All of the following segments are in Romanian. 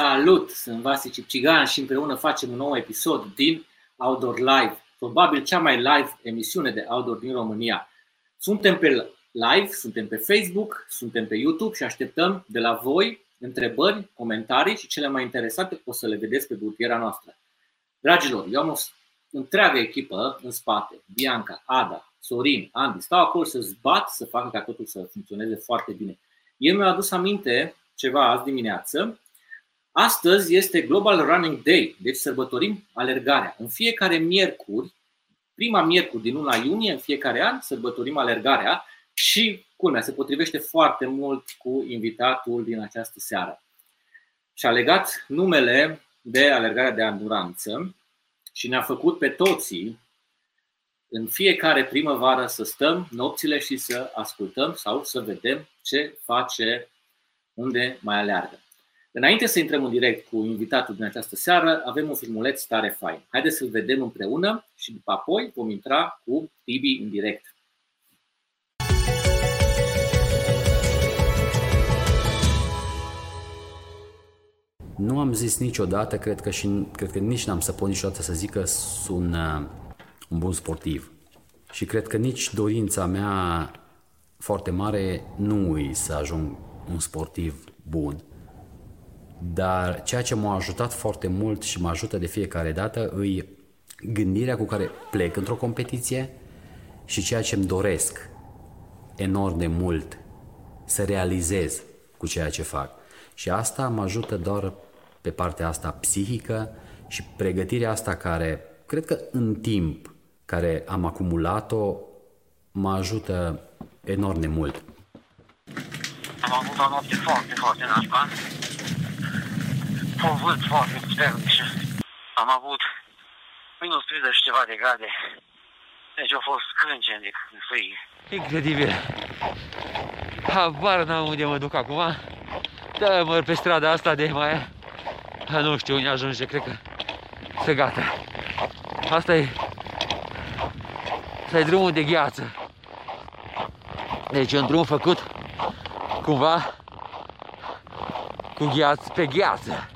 Salut! Sunt Vasi Cipcigan și împreună facem un nou episod din Outdoor Live, probabil cea mai live emisiune de outdoor din România. Suntem pe live, suntem pe Facebook, suntem pe YouTube și așteptăm de la voi întrebări, comentarii și cele mai interesante o să le vedeți pe burtiera noastră. Dragilor, eu am o întreagă echipă în spate. Bianca, Ada, Sorin, Andy, stau acolo să zbat să facă ca totul să funcționeze foarte bine. Eu mi-am adus aminte ceva azi dimineață Astăzi este Global Running Day, deci sărbătorim alergarea. În fiecare miercuri, prima miercuri din luna iunie, în fiecare an, sărbătorim alergarea și, culmea, se potrivește foarte mult cu invitatul din această seară. Și-a legat numele de alergarea de anduranță și ne-a făcut pe toții în fiecare primăvară să stăm nopțile și să ascultăm sau să vedem ce face unde mai aleargă. Înainte să intrăm în direct cu invitatul din această seară, avem un filmuleț tare fain. Haideți să-l vedem împreună și după apoi vom intra cu Tibi în direct. Nu am zis niciodată, cred că, și, cred că nici n-am să pot niciodată să zic că sunt uh, un bun sportiv. Și cred că nici dorința mea foarte mare nu e să ajung un sportiv bun. Dar ceea ce m-a ajutat foarte mult și mă ajută de fiecare dată îi gândirea cu care plec într-o competiție și ceea ce îmi doresc enorm de mult să realizez cu ceea ce fac. Și asta mă ajută doar pe partea asta psihică și pregătirea asta care, cred că în timp care am acumulat-o, mă ajută enorm de mult. Am avut o noapte foarte, foarte nașpa un vânt foarte puternic și am avut minus 30 și ceva de grade. Deci a fost crâncen de frig. Incredibil. Habar n-am unde mă duc acum. Da, mă pe strada asta de mai... Nu știu unde ajunge, cred că se gata. Asta e... Asta e drumul de gheață. Deci e un drum făcut cumva cu gheață pe gheață.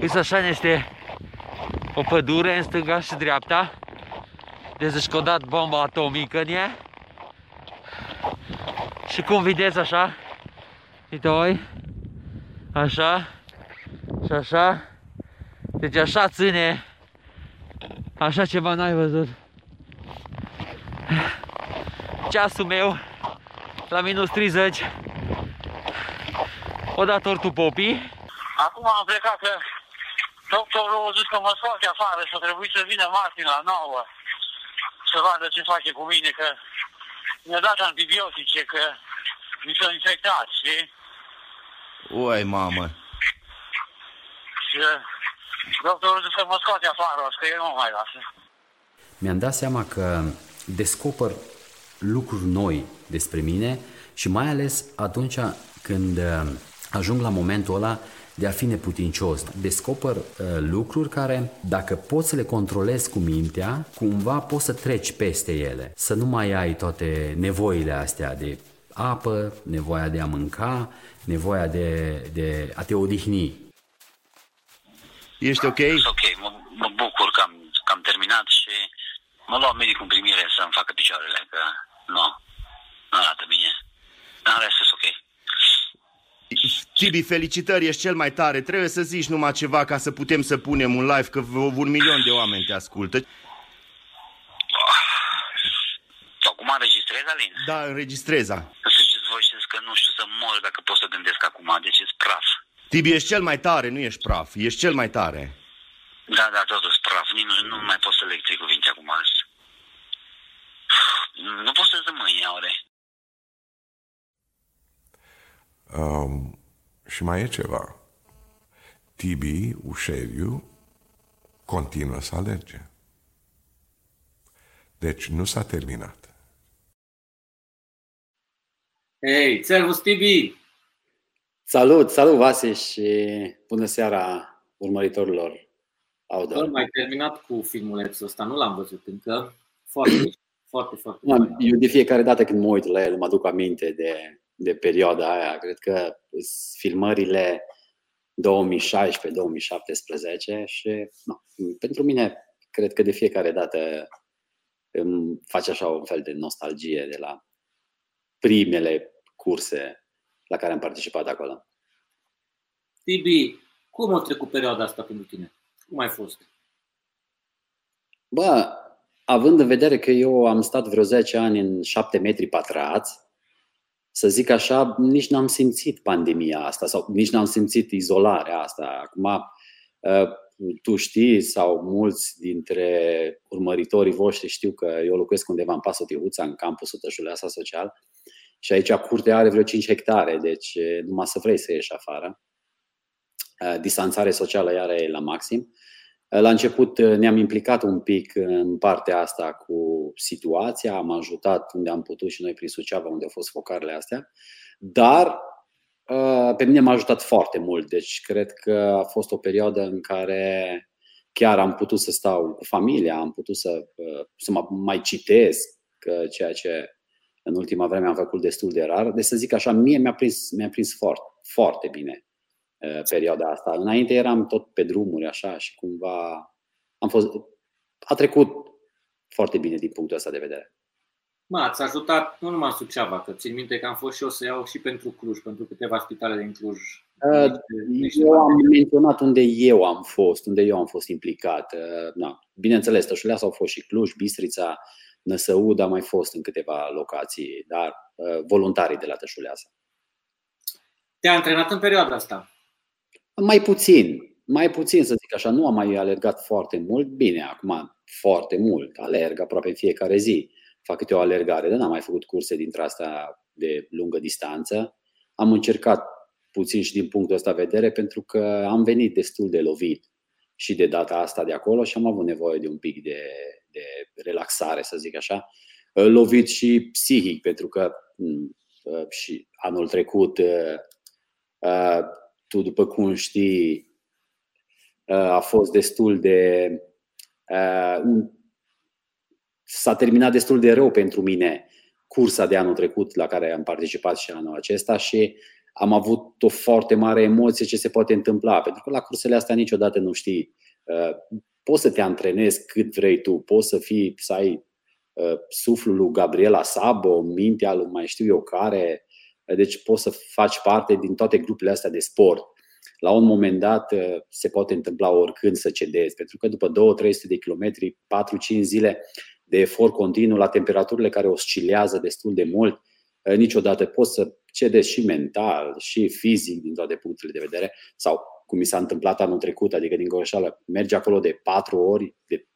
Uite așa este o pădure în stânga și dreapta. Deci că dat bomba atomică în ea. Și cum vedeți așa, uite oi, așa și așa. Deci așa ține, așa ceva n-ai văzut. Ceasul meu la minus 30 o dat ortul popii. Acum am plecat că Doctorul a zis că mă scoate afară și trebuie să vină martin la nouă să vadă ce face cu mine, că mi-a dat antibiotice, că mi s-a infectat, știi? Uai, mamă! Și uh, doctorul zice că mă scoate afară, că eu nu mai lasă. Mi-am dat seama că descoper lucruri noi despre mine și mai ales atunci când uh, ajung la momentul ăla de a fi neputincios. Descoper uh, lucruri care, dacă poți să le controlezi cu mintea, cumva poți să treci peste ele. Să nu mai ai toate nevoile astea de apă, nevoia de a mânca, nevoia de, de a te odihni. Ești ok? Ești ok, mă, mă bucur că am, că am terminat și mă luau medicul în primire să-mi facă picioarele, că nu, nu arată bine. Dar în rest ok. Tibi, felicitări, ești cel mai tare. Trebuie să zici numai ceva ca să putem să punem un live, că un milion de oameni te ascultă. Acum înregistrez, Alin? Da, înregistreza. Să știți voi știți că nu știu să mor dacă pot să gândesc acum, deci e praf. Tibi, ești cel mai tare, nu ești praf, ești cel mai tare. Da, da, totuși praf, nici nu, nu mai pot să le cuvinte acum. Nu pot să-ți mâine, ore. Um, și mai e ceva. Tibi, Ușeriu, continuă să alerge. Deci nu s-a terminat. Hei, servus Tibi! Salut, salut Vase și bună seara urmăritorilor Audor. Nu mai terminat cu filmulețul ăsta, nu l-am văzut încă. Foarte, foarte, foarte. Eu de fiecare dată când mă uit la el mă aduc aminte de de perioada aia. Cred că filmările 2016-2017 și no, pentru mine cred că de fiecare dată îmi face așa un fel de nostalgie de la primele curse la care am participat acolo. Tibi, cum a trecut perioada asta pentru tine? Cum ai fost? Bă, având în vedere că eu am stat vreo 10 ani în 7 metri pătrați, să zic așa, nici n-am simțit pandemia asta sau nici n-am simțit izolarea asta. Acum, ă, tu știi sau mulți dintre urmăritorii voștri știu că eu locuiesc undeva în Pasotiuța, în campusul Tășuleasa Social și aici curtea are vreo 5 hectare, deci numai să vrei să ieși afară. Distanțare socială iar e la maxim. La început ne-am implicat un pic în partea asta cu situația, am ajutat unde am putut și noi prin Suceava, unde au fost focarele astea, dar pe mine m-a ajutat foarte mult. Deci cred că a fost o perioadă în care chiar am putut să stau cu familia, am putut să, să mă mai citesc, ceea ce în ultima vreme am făcut destul de rar. Deci să zic așa, mie mi-a prins, mi-a prins foarte, foarte bine perioada asta. Înainte eram tot pe drumuri așa și cumva am fost, a trecut foarte bine din punctul ăsta de vedere. Mă, ați ajutat nu numai Suceava, că țin minte că am fost și eu să iau și pentru Cluj, pentru câteva spitale din Cluj. Uh, eu am menționat unde eu am fost, unde eu am fost implicat. Uh, na, bineînțeles, Tășulea au fost și Cluj, Bistrița, Năsăud a mai fost în câteva locații, dar uh, voluntarii de la Tășuleasa. Te-a antrenat în perioada asta? Mai puțin, mai puțin să zic așa, nu am mai alergat foarte mult, bine, acum foarte mult, alerg aproape în fiecare zi fac câte o alergare, dar n-am mai făcut curse dintre asta de lungă distanță. Am încercat puțin și din punctul ăsta vedere pentru că am venit destul de lovit și de data asta de acolo și am avut nevoie de un pic de, de relaxare, să zic așa. Lovit și psihic, pentru că mm, și anul trecut, tu după cum știi, a fost destul de s-a terminat destul de rău pentru mine cursa de anul trecut la care am participat și anul acesta și am avut o foarte mare emoție ce se poate întâmpla, pentru că la cursele astea niciodată nu știi. Uh, poți să te antrenezi cât vrei tu, poți să fii, să ai uh, suflul lui Gabriela Sabo, mintea lui mai știu eu care, deci poți să faci parte din toate grupurile astea de sport. La un moment dat uh, se poate întâmpla oricând să cedezi, pentru că după 2-300 de kilometri, 4-5 zile, de efort continuu la temperaturile care oscilează destul de mult, eh, niciodată poți să cedezi și mental, și fizic din toate punctele de vedere, sau cum mi s-a întâmplat anul trecut, adică din Gorășală, mergi acolo de patru ori, de,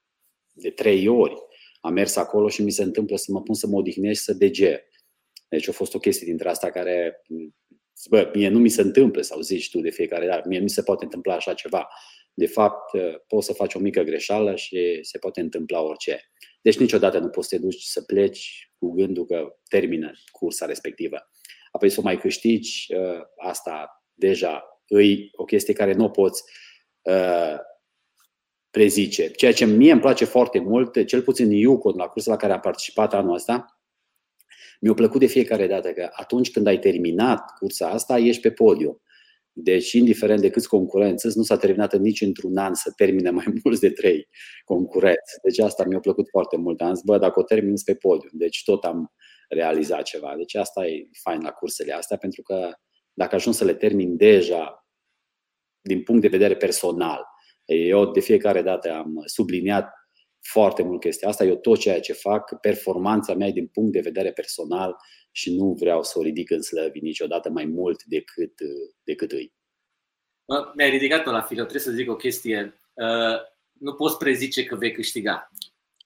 de trei ori. Am mers acolo și mi se întâmplă să mă pun să mă odihnesc și să deger. Deci a fost o chestie dintre asta care, bă, mie nu mi se întâmplă, sau zici tu de fiecare dată, mie nu mi se poate întâmpla așa ceva. De fapt, eh, poți să faci o mică greșeală și se poate întâmpla orice. Deci niciodată nu poți să te duci să pleci cu gândul că termină cursa respectivă. Apoi să o mai câștigi, uh, asta deja îi o chestie care nu o poți uh, prezice. Ceea ce mie îmi place foarte mult, cel puțin Yukon, la cursa la care am participat anul ăsta, mi-a plăcut de fiecare dată că atunci când ai terminat cursa asta, ești pe podium. Deci, indiferent de câți concurenți nu s-a terminat nici într-un an să termine mai mulți de trei concurenți. Deci asta mi-a plăcut foarte mult. Am zis, bă, dacă o termin pe podium, deci tot am realizat ceva. Deci asta e fain la cursele astea, pentru că dacă ajung să le termin deja din punct de vedere personal, eu de fiecare dată am subliniat foarte mult chestia asta. Eu tot ceea ce fac, performanța mea e din punct de vedere personal și nu vreau să o ridic în slăvi niciodată mai mult decât, decât îi. Mi-ai ridicat-o la filo, trebuie să zic o chestie. Uh, nu poți prezice că vei câștiga.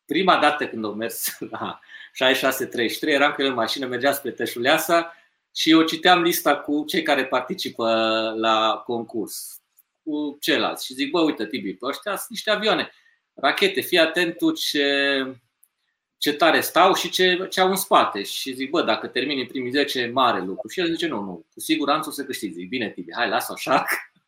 Prima dată când am mers la 6633, eram cu el în mașină, mergea spre Tășuleasa și eu citeam lista cu cei care participă la concurs, cu ceilalți. Și zic, bă, uite, Tibi, ăștia sunt niște avioane, rachete, fii atent tu ce, ce tare stau și ce, ce au în spate. Și zic, bă, dacă termini în primii 10, mare lucru. Și el zice, nu, nu, cu siguranță o să câștigi. Zic, bine, Tibi, hai, lasă așa,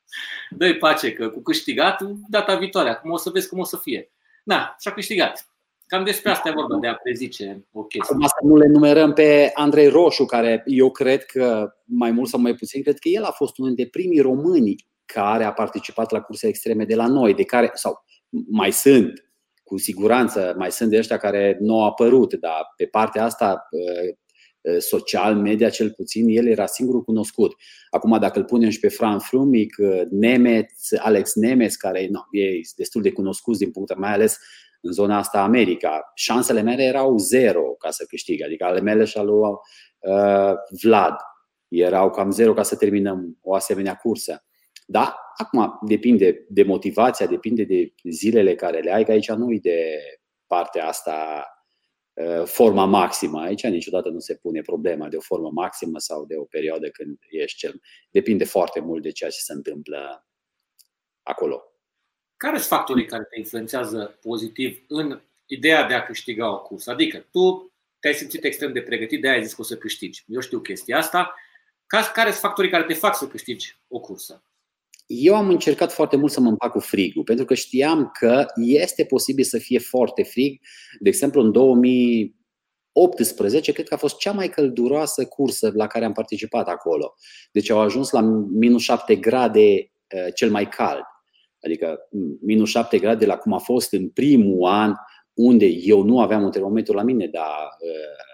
dă-i pace că cu câștigat data viitoare, acum o să vezi cum o să fie. Na, și-a câștigat. Cam despre asta e vorba, de a prezice o chestie. Acum să nu le numerăm pe Andrei Roșu, care eu cred că, mai mult sau mai puțin, cred că el a fost unul dintre primii români care a participat la curse extreme de la noi, de care, sau mai sunt, cu siguranță, mai sunt de ăștia care nu au apărut, dar pe partea asta social, media cel puțin, el era singurul cunoscut. Acum, dacă îl punem și pe Fran Frumic, Nemeț, Alex Nemeț, care no, e destul de cunoscut din punct mai ales în zona asta America, șansele mele erau zero ca să câștig, adică ale mele și ale lui uh, Vlad erau cam zero ca să terminăm o asemenea cursă. Da, acum depinde de motivația, depinde de zilele care le ai, că aici nu e de partea asta uh, forma maximă. Aici niciodată nu se pune problema de o formă maximă sau de o perioadă când ești cel. Depinde foarte mult de ceea ce se întâmplă acolo. Care sunt factorii care te influențează pozitiv în ideea de a câștiga o cursă? Adică tu te-ai simțit extrem de pregătit, de aia ai zis că o să câștigi. Eu știu chestia asta. Care sunt factorii care te fac să câștigi o cursă? Eu am încercat foarte mult să mă împac cu frigul, pentru că știam că este posibil să fie foarte frig. De exemplu, în 2018, cred că a fost cea mai călduroasă cursă la care am participat acolo. Deci au ajuns la minus 7 grade eh, cel mai cald. Adică minus 7 grade de la cum a fost în primul an, unde eu nu aveam un termometru la mine, dar uh,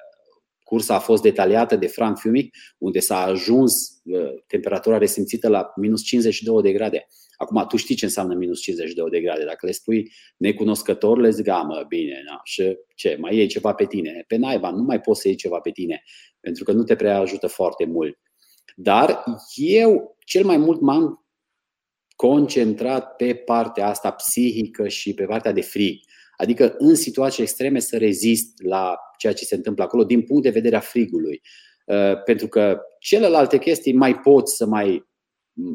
cursa a fost detaliată de Frank Fumic, unde s-a ajuns uh, temperatura resimțită la minus 52 de grade. Acum, tu știi ce înseamnă minus 52 de grade. Dacă le spui necunoscător, le zic, mă, bine, na, și ce, mai iei ceva pe tine? Pe naiba, nu mai poți să iei ceva pe tine, pentru că nu te prea ajută foarte mult. Dar eu cel mai mult m-am concentrat pe partea asta psihică și pe partea de frig. Adică în situații extreme să rezist la ceea ce se întâmplă acolo din punct de vedere a frigului. Uh, pentru că celelalte chestii mai poți să mai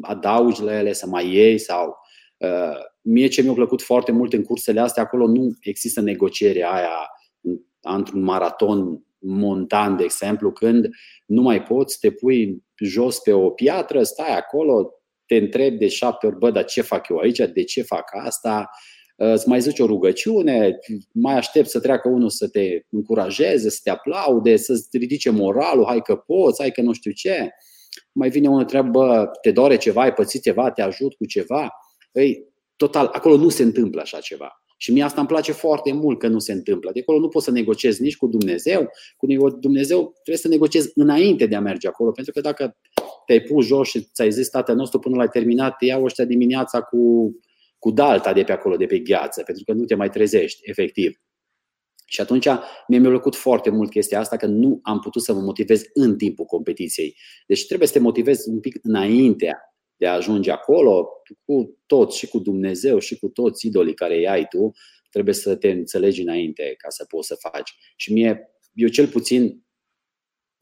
adaugi la ele, să mai iei sau uh, mie ce mi-a plăcut foarte mult în cursele astea, acolo nu există negocierea aia într-un maraton montan, de exemplu, când nu mai poți, te pui jos pe o piatră, stai acolo, te întrebi de șapte ori, bă, dar ce fac eu aici, de ce fac asta, îți mai zici o rugăciune, mai aștept să treacă unul să te încurajeze, să te aplaude, să-ți ridice moralul, hai că poți, hai că nu știu ce. Mai vine unul întreabă, bă, te doare ceva, ai pățit ceva, te ajut cu ceva. Ei, total, acolo nu se întâmplă așa ceva. Și mie asta îmi place foarte mult că nu se întâmplă. De acolo nu poți să negociezi nici cu Dumnezeu. Cu Dumnezeu trebuie să negociezi înainte de a merge acolo. Pentru că dacă te-ai pus jos și ți-ai zis tatăl nostru până l-ai terminat, te iau ăștia dimineața cu, cu dalta de pe acolo, de pe gheață, pentru că nu te mai trezești, efectiv. Și atunci mie mi-a plăcut foarte mult chestia asta că nu am putut să mă motivez în timpul competiției. Deci trebuie să te motivezi un pic înaintea de a ajunge acolo, cu toți și cu Dumnezeu și cu toți idolii care îi ai tu, trebuie să te înțelegi înainte ca să poți să faci. Și mie, eu cel puțin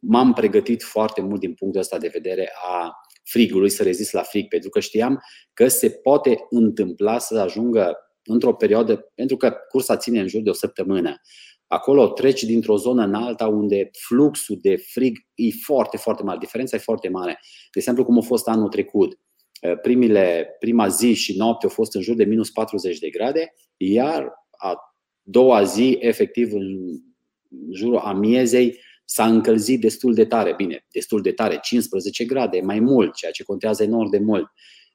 m-am pregătit foarte mult din punctul ăsta de vedere a frigului, să rezist la frig, pentru că știam că se poate întâmpla să ajungă într-o perioadă, pentru că cursa ține în jur de o săptămână. Acolo treci dintr-o zonă în alta unde fluxul de frig e foarte, foarte mare. Diferența e foarte mare. De exemplu, cum a fost anul trecut. Primile, prima zi și noapte au fost în jur de minus 40 de grade, iar a doua zi, efectiv, în jurul amiezei, s-a încălzit destul de tare, bine, destul de tare, 15 grade, mai mult, ceea ce contează enorm de mult.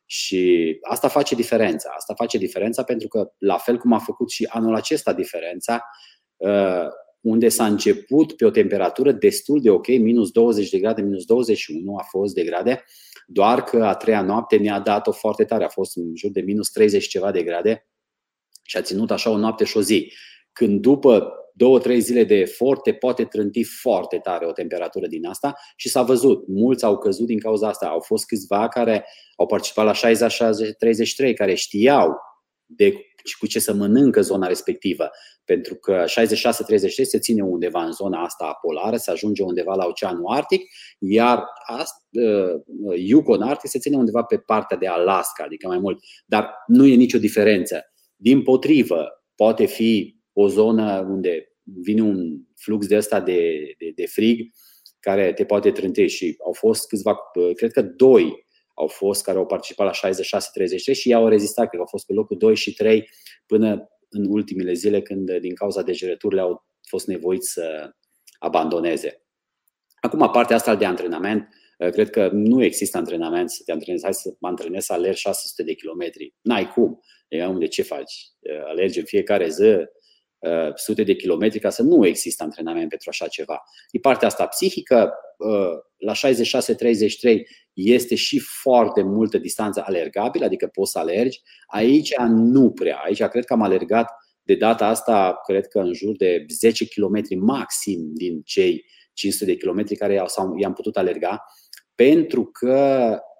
Și asta face diferența. Asta face diferența pentru că, la fel cum a făcut și anul acesta diferența, uh, unde s-a început pe o temperatură destul de ok, minus 20 de grade, minus 21 a fost de grade, doar că a treia noapte ne-a dat-o foarte tare, a fost în jur de minus 30 ceva de grade și a ținut așa o noapte și o zi. Când după două, trei zile de efort te poate trânti foarte tare o temperatură din asta și s-a văzut. Mulți au căzut din cauza asta. Au fost câțiva care au participat la 60-33, care știau de cu ce să mănâncă zona respectivă. Pentru că 66-33 se ține undeva în zona asta polară, se ajunge undeva la Oceanul Arctic, iar uh, Yukon Arctic se ține undeva pe partea de Alaska, adică mai mult. Dar nu e nicio diferență. Din potrivă, poate fi o zonă unde vine un flux de ăsta de, de, de frig care te poate trânti și au fost câțiva, cred că doi au fost care au participat la 66-33 și i-au rezistat, cred că au fost pe locul 2 și 3 până în ultimele zile când din cauza degerăturile au fost nevoiți să abandoneze. Acum, partea asta de antrenament, Cred că nu există antrenament să te antrenezi, hai să mă antrenezi să alergi 600 de kilometri. N-ai cum. De ce faci? Alergi în fiecare zi Uh, sute de kilometri ca să nu există antrenament pentru așa ceva. E partea asta psihică, uh, la 66-33 este și foarte multă distanță alergabilă, adică poți să alergi. Aici nu prea. Aici cred că am alergat de data asta, cred că în jur de 10 km maxim din cei 500 de kilometri care i-am putut alerga, pentru că Uh,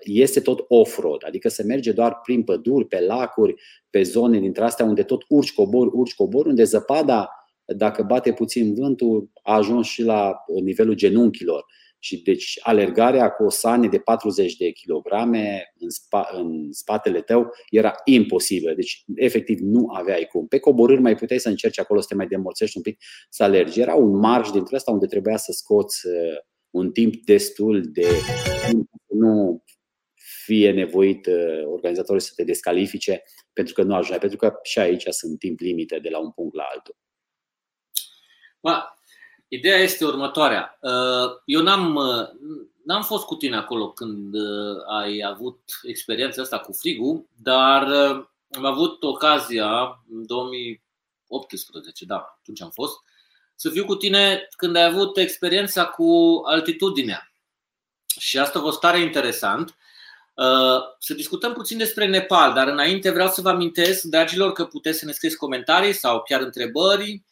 este tot off-road, adică se merge doar prin păduri, pe lacuri, pe zone dintre astea unde tot urci, cobor, urci, cobor, unde zăpada, dacă bate puțin vântul, a ajuns și la nivelul genunchilor. Și deci alergarea cu o sane de 40 de kilograme în, spa, în spatele tău era imposibilă. Deci, efectiv, nu aveai cum. Pe coborâri mai puteai să încerci acolo să te mai demorțești un pic, să alergi. Era un marș dintre asta unde trebuia să scoți uh, un timp destul de nu fie nevoit uh, organizatorii să te descalifice pentru că nu ajunge, pentru că și aici sunt timp limite de la un punct la altul. Ba, ideea este următoarea. Uh, eu n-am, uh, n-am fost cu tine acolo când ai avut experiența asta cu frigul, dar am avut ocazia în 2018, da, atunci am fost, să fiu cu tine când ai avut experiența cu altitudinea. Și asta a fost tare interesant. Uh, să discutăm puțin despre Nepal, dar înainte vreau să vă amintesc, dragilor, că puteți să ne scrieți comentarii sau chiar întrebări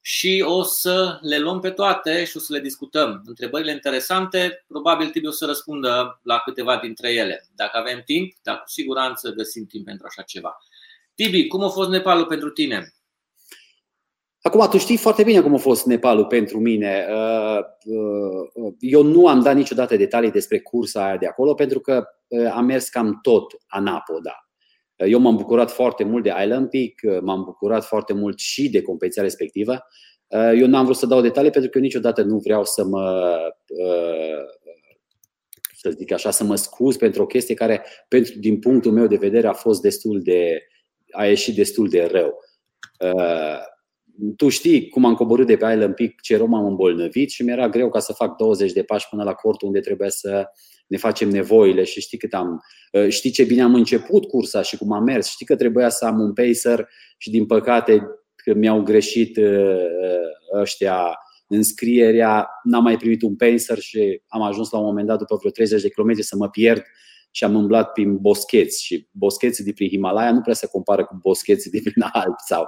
și o să le luăm pe toate și o să le discutăm. Întrebările interesante, probabil trebuie să răspundă la câteva dintre ele. Dacă avem timp, dar cu siguranță găsim timp pentru așa ceva. Tibi, cum a fost Nepalul pentru tine? Acum, tu știi foarte bine cum a fost Nepalul pentru mine. Uh, uh, eu nu am dat niciodată detalii despre cursa aia de acolo, pentru că uh, am mers cam tot anapoda. Eu m-am bucurat foarte mult de Island Peak, m-am bucurat foarte mult și de competiția respectivă. Eu n-am vrut să dau detalii pentru că niciodată nu vreau să mă să zic așa, să mă scuz pentru o chestie care, pentru, din punctul meu de vedere, a fost destul de, a ieșit destul de rău tu știi cum am coborât de pe Island Peak ce rom am îmbolnăvit și mi-era greu ca să fac 20 de pași până la cortul unde trebuia să ne facem nevoile și știi cât am, uh, știi ce bine am început cursa și cum am mers, știi că trebuia să am un pacer și din păcate că mi-au greșit uh, ăștia înscrierea, n-am mai primit un pacer și am ajuns la un moment dat după vreo 30 de km să mă pierd și am îmblat prin boscheți și boscheții de prin Himalaya nu prea se compară cu boscheții de prin Alpi sau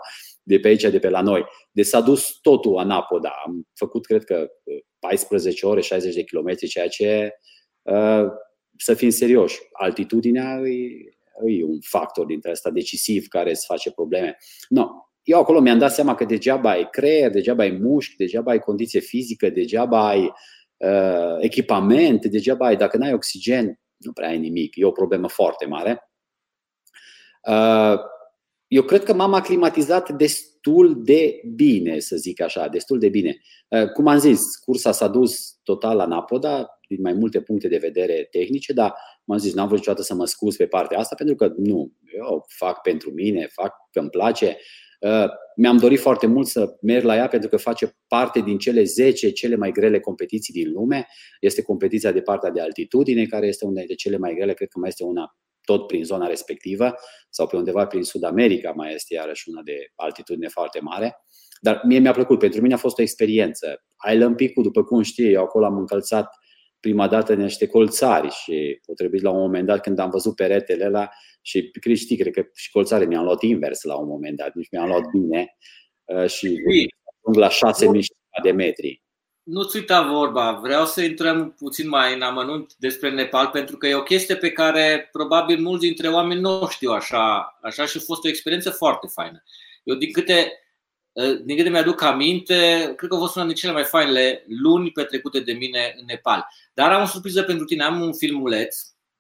de pe aici, de pe la noi. Deci s-a dus totul anapoda. Am făcut, cred că, 14 ore, 60 de kilometri, ceea ce, uh, să fim serioși, altitudinea e, e un factor dintre asta decisiv care îți face probleme. No, eu acolo mi-am dat seama că degeaba ai creier, degeaba ai mușchi, degeaba ai condiție fizică, degeaba ai uh, echipament, degeaba ai, dacă n-ai oxigen, nu prea ai nimic. E o problemă foarte mare. Uh, eu cred că m-am aclimatizat destul de bine, să zic așa, destul de bine. Uh, cum am zis, cursa s-a dus total la Napoda, din mai multe puncte de vedere tehnice, dar m-am zis, n-am vrut niciodată să mă scuz pe partea asta, pentru că nu, eu fac pentru mine, fac că îmi place. Uh, mi-am dorit foarte mult să merg la ea pentru că face parte din cele 10 cele mai grele competiții din lume. Este competiția de partea de altitudine, care este una dintre cele mai grele, cred că mai este una tot prin zona respectivă sau pe undeva prin Sud America mai este iarăși una de altitudine foarte mare. Dar mie mi-a plăcut, pentru mine a fost o experiență. Island peak după cum știi, eu acolo am încălțat prima dată niște colțari și a trebuit la un moment dat când am văzut peretele ăla și știi, cred că și colțare mi-am luat invers la un moment dat, nici mi-am luat bine uh, și ajung la 6000 de metri nu-ți uita vorba, vreau să intrăm puțin mai în amănunt despre Nepal, pentru că e o chestie pe care probabil mulți dintre oameni nu o știu așa, așa și a fost o experiență foarte faină. Eu din câte, din câte mi-aduc aminte, cred că a fost una din cele mai faine luni petrecute de mine în Nepal. Dar am o surpriză pentru tine, am un filmuleț,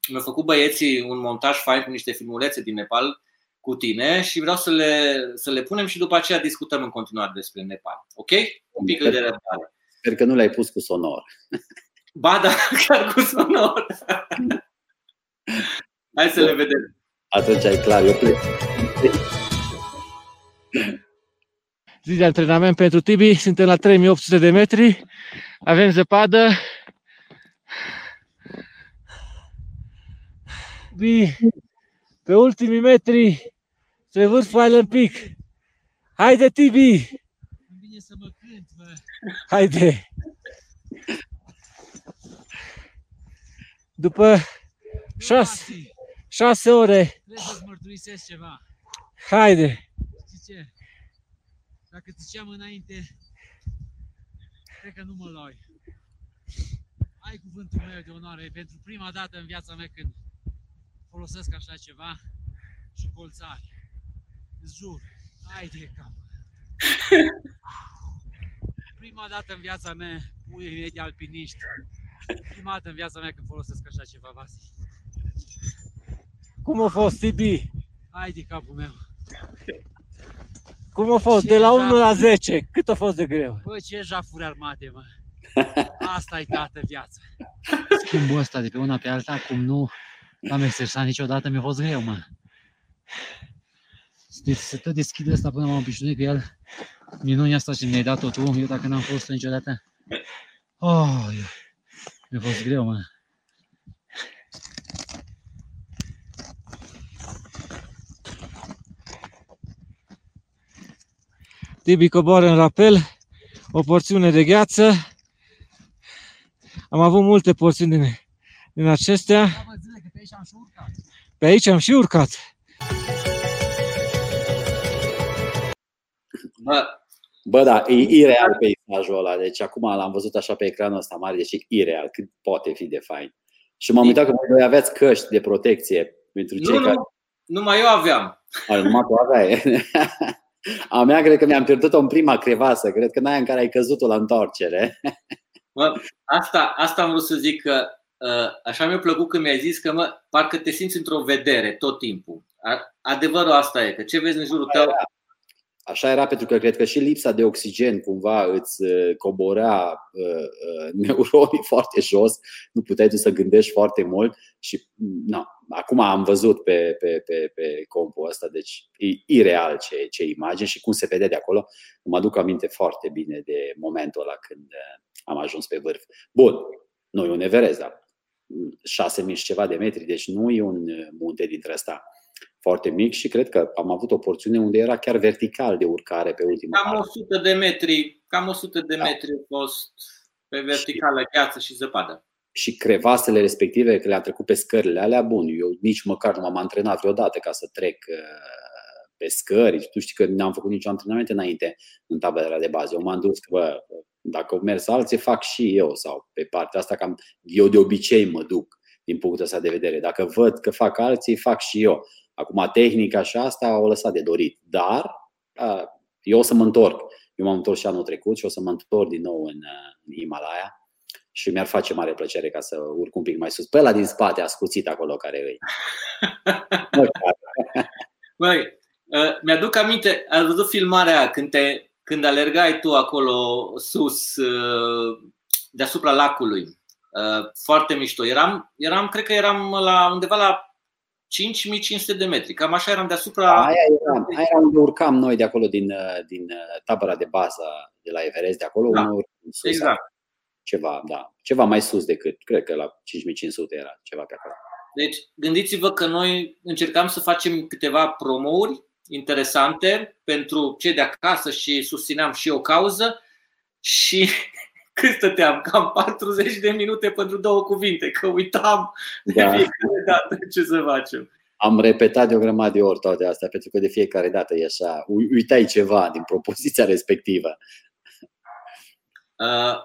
mi-au făcut băieții un montaj fain cu niște filmulețe din Nepal cu tine și vreau să le, să le punem și după aceea discutăm în continuare despre Nepal. Ok? Un pic de răbdare. Sper că nu l-ai pus cu sonor. Ba da, chiar cu sonor. Hai să le vedem. Atunci ai clar, eu plec. Zi de antrenament pentru Tibi, suntem la 3800 de metri, avem zăpadă. Tibi, pe ultimii metri, se vârf în pic. Haide, Tibi! Bine să mă cânt, bă. Haide! După șase, Masi, șase ore, Trebuie să-ți mărturisesc ceva. haide! Știi ce? Dacă ziceam înainte, cred că nu mă loi. Ai cuvântul meu de onoare pentru prima dată în viața mea când folosesc așa ceva și colțari. Îți jur, ai de cap. Prima dată în viața mea, puii mei de alpiniști. Prima dată în viața mea când folosesc așa ceva, Vasi. Cum a fost, Tibi? Ai de capul meu. Cum a fost? Ce De la exact. 1 la 10, cât a fost de greu? Bă, ce jafuri armate, mă. asta e tată viața. Schimbul ăsta de pe una pe alta, cum nu am exersat niciodată, mi-a fost greu, mă. Să, să tot deschid ăsta până m-am obișnuit cu el. Minunea asta ce mi-ai dat-o tu, eu dacă n-am fost niciodată. Oh, eu- mi-a fost greu, mă. Tibi coboară în rapel, o porțiune de gheață. Am avut multe porțiuni din, din acestea. Da, mă, zile că pe aici am și urcat. Pe aici am și urcat. Bă, Bă, da, e ireal peisajul ăla. Deci acum l-am văzut așa pe ecranul ăsta mare, deci e ireal. Cât poate fi de fain. Și m-am uitat că voi doi aveați căști de protecție pentru cei nu, care... nu, numai eu aveam. Ale, numai tu aveai. A mea cred că mi-am pierdut-o în prima crevasă. Cred că în aia în care ai căzut-o la întoarcere. Mă, asta, asta am vrut să zic că uh, așa mi-a plăcut când mi-ai zis că mă, parcă te simți într-o vedere tot timpul. A- Adevărul asta e, că ce vezi în jurul tău, Așa era pentru că cred că și lipsa de oxigen cumva îți uh, coborea uh, uh, neuronii foarte jos, nu puteai tu să gândești foarte mult și na, acum am văzut pe, pe, pe, pe compul ăsta, deci e ireal ce, ce imagini și cum se vede de acolo. Mă aduc aminte foarte bine de momentul ăla când uh, am ajuns pe vârf. Bun, nu e un Everest, dar 6000 și ceva de metri, deci nu e un uh, munte dintre ăsta foarte mic și cred că am avut o porțiune unde era chiar vertical de urcare pe ultima cam parte. 100 de metri, cam 100 de Da. metri a fost pe verticală gheață și zăpadă. Și crevasele respective, că le-am trecut pe scările alea, bun, eu nici măcar nu m-am antrenat vreodată ca să trec uh, pe scări. Tu știi că n-am făcut nicio antrenament înainte în tabelele de bază. Eu m-am dus că, bă, dacă au mers alții, fac și eu sau pe partea asta, cam eu de obicei mă duc din punctul ăsta de vedere. Dacă văd că fac alții, fac și eu. Acum, tehnica și asta au lăsat de dorit. Dar uh, eu o să mă întorc. Eu m-am întors și anul trecut și o să mă întorc din nou în, uh, în Himalaya și mi-ar face mare plăcere ca să urc un pic mai sus. Pe ăla din spate, ascuțit acolo care îi. Băi, uh, mi-aduc aminte, ai văzut filmarea aia când, te, când alergai tu acolo sus, uh, deasupra lacului. Uh, Foarte mișto. Eram, eram, cred că eram la undeva la 5500 de metri. Cam așa eram deasupra. Aia era, aia era unde urcam noi de acolo din, uh, din uh, tabăra de bază de la Everest, de acolo, Da, unde urcam sus, Exact. ceva, da, ceva mai sus decât, cred că la 5500 era ceva pe acolo. Deci, gândiți-vă că noi încercam să facem câteva promouri interesante pentru cei de acasă și susțineam și o cauză și cât stăteam? Cam 40 de minute pentru două cuvinte, că uitam de Da. fiecare dată ce să facem. Am repetat de o grămadă de ori toate astea, pentru că de fiecare dată e așa, ui- uitai ceva din propoziția respectivă. Uh,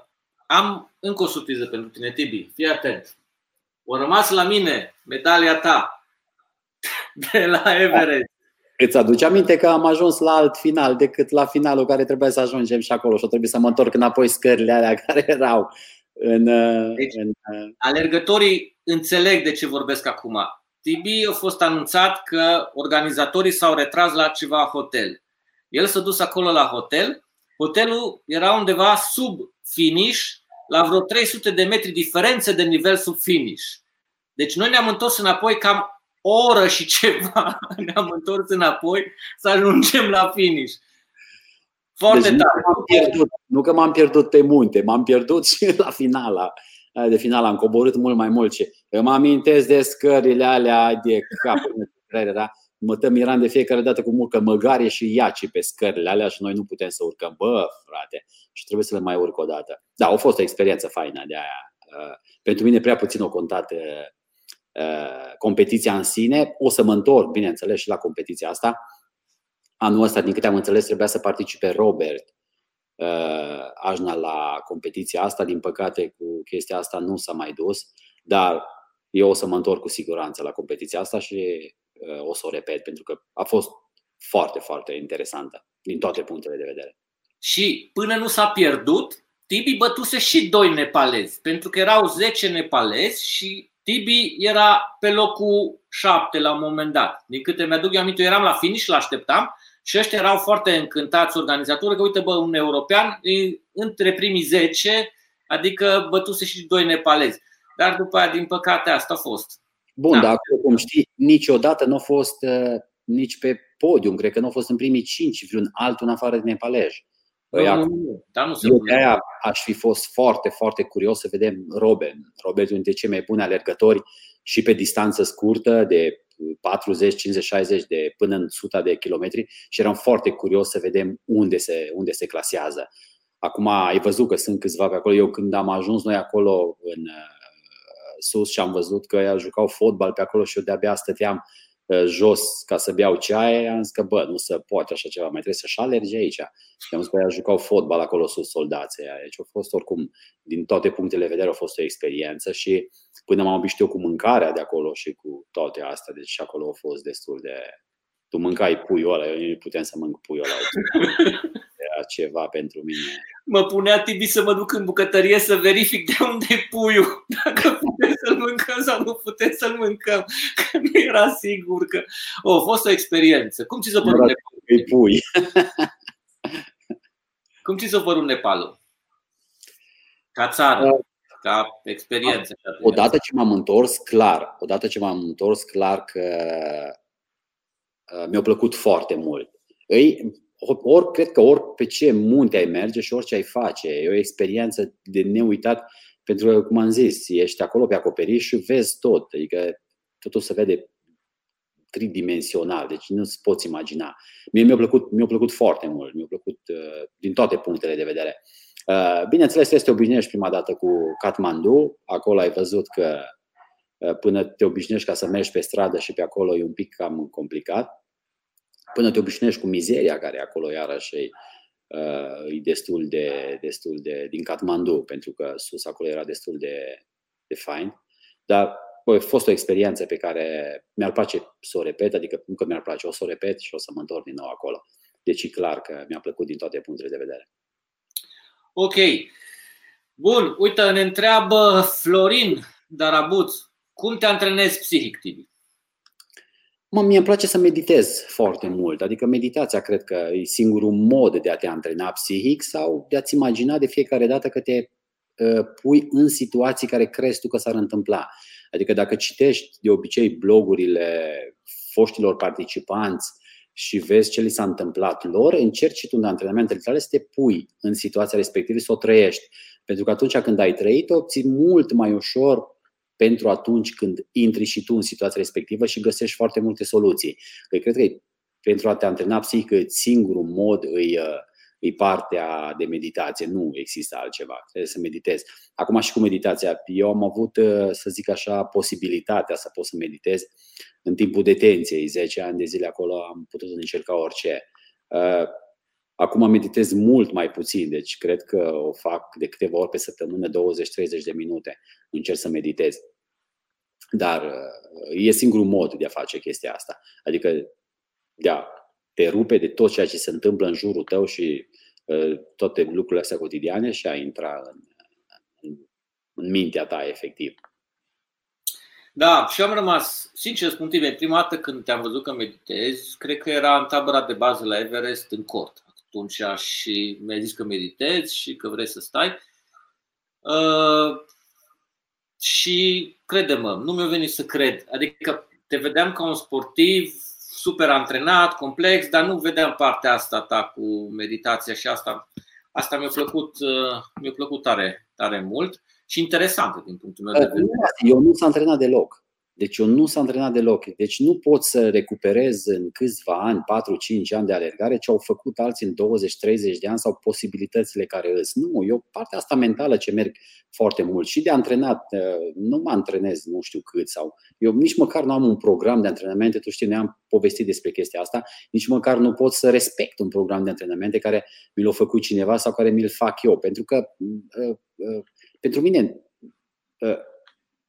am încă o surpriză pentru tine, Tibi. Fii atent. O rămas la mine medalia ta de la Everest. Îți aduce aminte că am ajuns la alt final decât la finalul care trebuia să ajungem și acolo și o trebuie să mă întorc înapoi scările alea care erau în, uh, Deci- în uh, Alergătorii înțeleg de ce vorbesc acum. Tibi a fost anunțat că organizatorii s-au retras la ceva hotel. El s-a dus acolo la hotel. Hotelul era undeva sub finish, la vreo 300 de metri diferență de nivel sub finish. Deci noi ne-am întors înapoi cam o oră și ceva. Ne-am întors înapoi să ajungem la finish. Foarte deci nu, tare. că m-am pierdut, nu că m-am pierdut pe munte, m-am pierdut și la finala Aia de final am coborât mult mai mult și mă amintesc de scările alea de cap. Era, mă tem miram de fiecare dată cum urcă măgare și iaci pe scările alea și noi nu putem să urcăm. Bă, frate, și trebuie să le mai urc o dată. Da, a fost o experiență faină de aia. Uh, pentru mine prea puțin o contat uh, competiția în sine. O să mă întorc, bineînțeles, și la competiția asta. Anul ăsta, din câte am înțeles, trebuia să participe Robert uh, Ajna la competiția asta. Din păcate, cu chestia asta nu s-a mai dus, dar eu o să mă întorc cu siguranță la competiția asta și o să o repet, pentru că a fost foarte, foarte interesantă din toate punctele de vedere. Și până nu s-a pierdut, Tibi bătuse și doi nepalezi, pentru că erau 10 nepalezi și Tibi era pe locul 7 la un moment dat. Din câte mi-aduc eu aminte, eu eram la finish, l-așteptam și ăștia erau foarte încântați organizatori că uite bă, un european între primii 10, adică bătuse și doi nepalezi. Dar după aia, din păcate, asta a fost. Bun, da. dar cum știi, niciodată nu a fost uh, nici pe podium, cred că nu a fost în primii cinci vreun altul în afară de nepalej. Nu, nu, nu, dar nu se eu de aia aș fi fost foarte, foarte curios să vedem Robin. Robin e unul dintre cei mai buni alergători și pe distanță scurtă de 40, 50, 60 de până în 100 de kilometri și eram foarte curios să vedem unde se, unde se clasează. Acum ai văzut că sunt câțiva pe acolo. Eu când am ajuns noi acolo în uh, sus și am văzut că ei jucau fotbal pe acolo și eu de-abia stăteam Uh, jos ca să beau ceaie, am zis că bă, nu se poate așa ceva, mai trebuie să-și alerge aici. Și am zis că ea jucau fotbal acolo sus soldații aia. Deci a fost oricum, din toate punctele de vedere, a fost o experiență și până m-am obișnuit cu mâncarea de acolo și cu toate astea, deci și acolo a fost destul de... Tu mâncai puiul ăla, eu nu puteam să mănânc puiul ăla. Era ceva pentru mine. Mă punea Tibi să mă duc în bucătărie să verific de unde e puiul, dacă putem să-l mâncăm sau nu putem să-l mâncăm, că nu era sigur că... Oh, a fost o experiență. Cum ți s-a părut Nepalul? pui. Cum ți s-a părut Nepalul? Ca țară, uh, ca experiență. Odată ce m-am întors, clar, odată ce m-am întors, clar că uh, mi-a plăcut foarte mult. Ei, ori, cred că ori pe ce munte ai merge și orice ai face, e o experiență de neuitat pentru că, cum am zis, ești acolo pe acoperiș și vezi tot, adică totul se vede tridimensional, deci nu-ți poți imagina. Mie mi-a plăcut, mi-a plăcut foarte mult, mi-a plăcut uh, din toate punctele de vedere. Uh, bineînțeles, este obișnuiești prima dată cu Kathmandu, acolo ai văzut că uh, până te obișnuiești ca să mergi pe stradă și pe acolo e un pic cam complicat până te obișnuiești cu mizeria care e acolo iarăși e, uh, e destul de, destul de din Kathmandu, pentru că sus acolo era destul de, de fain. Dar bă, a fost o experiență pe care mi-ar place să o repet, adică nu că mi-ar place, o să o repet și o să mă întorc din nou acolo. Deci e clar că mi-a plăcut din toate punctele de vedere. Ok. Bun, uite, ne întreabă Florin Darabuț, cum te antrenezi psihic, Tibi? Mă, mie îmi place să meditez foarte mult. Adică meditația cred că e singurul mod de a te antrena psihic sau de a-ți imagina de fiecare dată că te uh, pui în situații care crezi tu că s-ar întâmpla. Adică dacă citești de obicei blogurile foștilor participanți și vezi ce li s-a întâmplat lor, încerci tu în antrenamentele tale să te pui în situația respectivă, să o trăiești. Pentru că atunci când ai trăit-o, obții mult mai ușor pentru atunci când intri și tu în situația respectivă și găsești foarte multe soluții. Că cred că pentru a te antrena psihic, singurul mod îi, îi partea de meditație. Nu există altceva. Trebuie să meditezi. Acum și cu meditația. Eu am avut, să zic așa, posibilitatea să pot să meditez în timpul detenției. 10 ani de zile acolo am putut să încerca orice. Acum meditez mult mai puțin, deci cred că o fac de câteva ori pe săptămână, 20-30 de minute. Încerc să meditez. Dar uh, e singurul mod de a face chestia asta. Adică de a te rupe de tot ceea ce se întâmplă în jurul tău și uh, toate lucrurile astea cotidiane și a intra în, în, în mintea ta efectiv. Da, și am rămas, sincer spun tine, prima dată când te-am văzut că meditezi, cred că era în tabăra de bază la Everest, în cort. Atunci și mi-ai zis că meditezi și că vrei să stai. Uh, și crede-mă, nu mi-a venit să cred. Adică te vedeam ca un sportiv super antrenat, complex, dar nu vedeam partea asta ta cu meditația și asta Asta mi-a plăcut, uh, mi-a plăcut tare, tare mult și interesant din punctul meu de vedere. Eu nu s-a antrenat deloc. Deci eu nu s-a antrenat deloc. Deci nu pot să recuperez în câțiva ani, 4-5 ani de alergare, ce au făcut alții în 20-30 de ani sau posibilitățile care îs. Nu, eu partea asta mentală ce merg foarte mult și de antrenat, uh, nu mă antrenez nu știu cât sau eu nici măcar nu am un program de antrenamente, tu știi, ne-am povestit despre chestia asta, nici măcar nu pot să respect un program de antrenamente care mi l-a făcut cineva sau care mi-l fac eu, pentru că uh, uh, pentru mine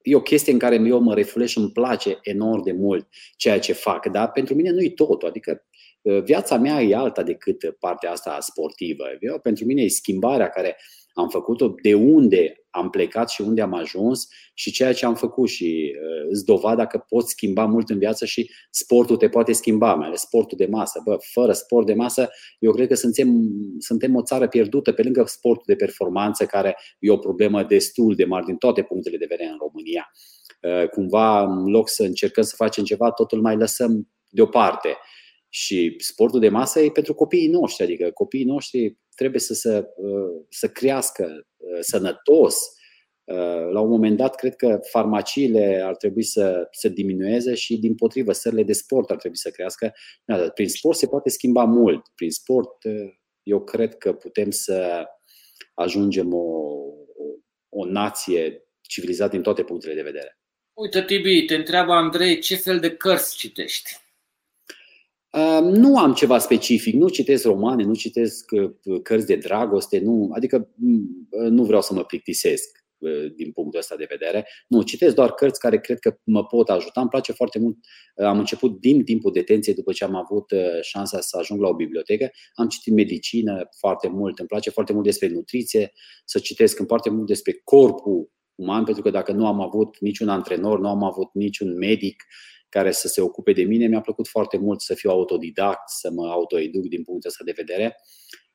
e o chestie în care eu mă refulez și îmi place enorm de mult ceea ce fac, dar pentru mine nu-i totul. Adică ă, viața mea e alta decât partea asta sportivă. Eu, pentru mine e schimbarea care am făcut-o, de unde am plecat și unde am ajuns și ceea ce am făcut și uh, îți dovada că poți schimba mult în viață și sportul te poate schimba, mai ales sportul de masă. Bă, fără sport de masă, eu cred că suntem, suntem o țară pierdută pe lângă sportul de performanță, care e o problemă destul de mare din toate punctele de vedere în România. Uh, cumva, în loc să încercăm să facem ceva, totul mai lăsăm deoparte. Și sportul de masă e pentru copiii noștri, adică copiii noștri trebuie să, să, uh, să crească uh, sănătos. Uh, la un moment dat, cred că farmaciile ar trebui să, să diminueze și, din potrivă, sările de sport ar trebui să crească. Da, prin sport se poate schimba mult. Prin sport, eu cred că putem să ajungem o, o nație civilizată din toate punctele de vedere. Uite, Tibi, te întreabă Andrei ce fel de cărți citești? Nu am ceva specific, nu citesc romane, nu citesc uh, cărți de dragoste, nu, adică mm, nu vreau să mă plictisesc uh, din punctul ăsta de vedere. Nu, citesc doar cărți care cred că mă pot ajuta. Îmi place foarte mult. Uh, am început din timpul detenției, după ce am avut șansa să ajung la o bibliotecă. Am citit medicină foarte mult. Îmi place foarte mult despre nutriție, să citesc îmi foarte mult despre corpul uman, pentru că dacă nu am avut niciun antrenor, nu am avut niciun medic, care să se ocupe de mine. Mi-a plăcut foarte mult să fiu autodidact, să mă autoeduc din punctul ăsta de vedere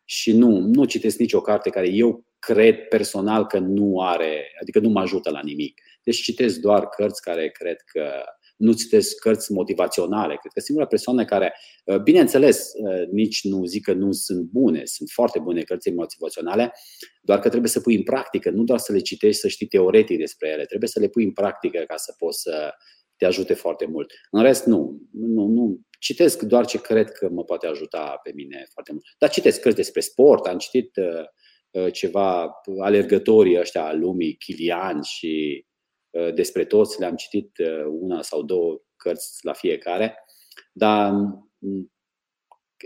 și nu, nu citesc nicio carte care eu cred personal că nu are, adică nu mă ajută la nimic. Deci citesc doar cărți care cred că nu citesc cărți motivaționale. Cred că singura persoană care, uh, bineînțeles, uh, nici nu zic că nu sunt bune, sunt foarte bune cărți motivaționale, doar că trebuie să pui în practică, nu doar să le citești, să știi teoretic despre ele, trebuie să le pui în practică ca să poți să, te ajute foarte mult. În rest, nu. nu, nu. Citesc doar ce cred că mă poate ajuta pe mine foarte mult. Dar citesc cărți despre sport, am citit uh, uh ceva alergătorii ăștia al lumii, Chilian și uh, despre toți, le-am citit uh, una sau două cărți la fiecare, dar mm,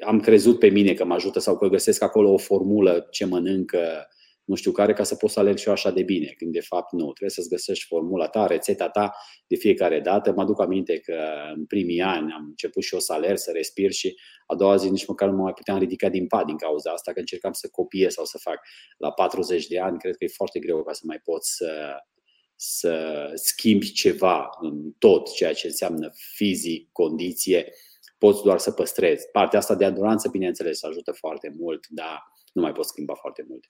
am crezut pe mine că mă ajută sau că găsesc acolo o formulă ce mănâncă nu știu care, ca să poți să alergi și eu așa de bine, când de fapt nu. Trebuie să-ți găsești formula ta, rețeta ta de fiecare dată. Mă aduc aminte că în primii ani am început și eu să alerg, să respir și a doua zi nici măcar nu mă mai puteam ridica din pat din cauza asta, că încercam să copiez sau să fac. La 40 de ani, cred că e foarte greu ca să mai poți să, să schimbi ceva în tot ceea ce înseamnă fizic, condiție, poți doar să păstrezi. Partea asta de aduranță, bineînțeles, ajută foarte mult, dar nu mai poți schimba foarte mult.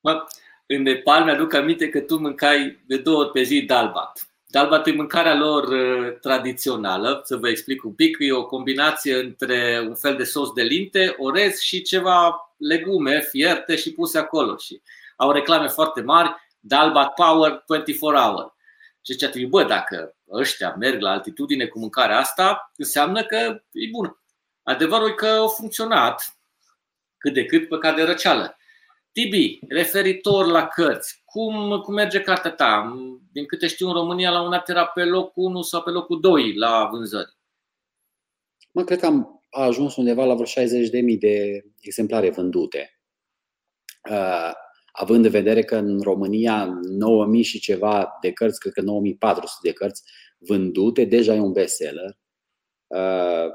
Mă, în Nepal mi-aduc aminte că tu mâncai de două ori pe zi dalbat. Dalbat e mâncarea lor uh, tradițională, să vă explic un pic. E o combinație între un fel de sos de linte, orez și ceva legume fierte și puse acolo. Și au reclame foarte mari, Dalbat Power 24 Hour. Și zicea, bă, dacă ăștia merg la altitudine cu mâncarea asta, înseamnă că e bună. Adevărul e că a funcționat cât de cât pe de răceală. Tibi, referitor la cărți, cum, cum merge cartea ta? Din câte știu, în România la un dat era pe locul 1 sau pe locul 2 la vânzări. Mă, cred că am ajuns undeva la vreo 60.000 de exemplare vândute. Uh, având în vedere că în România 9.000 și ceva de cărți, cred că 9.400 de cărți vândute, deja e un bestseller. Uh,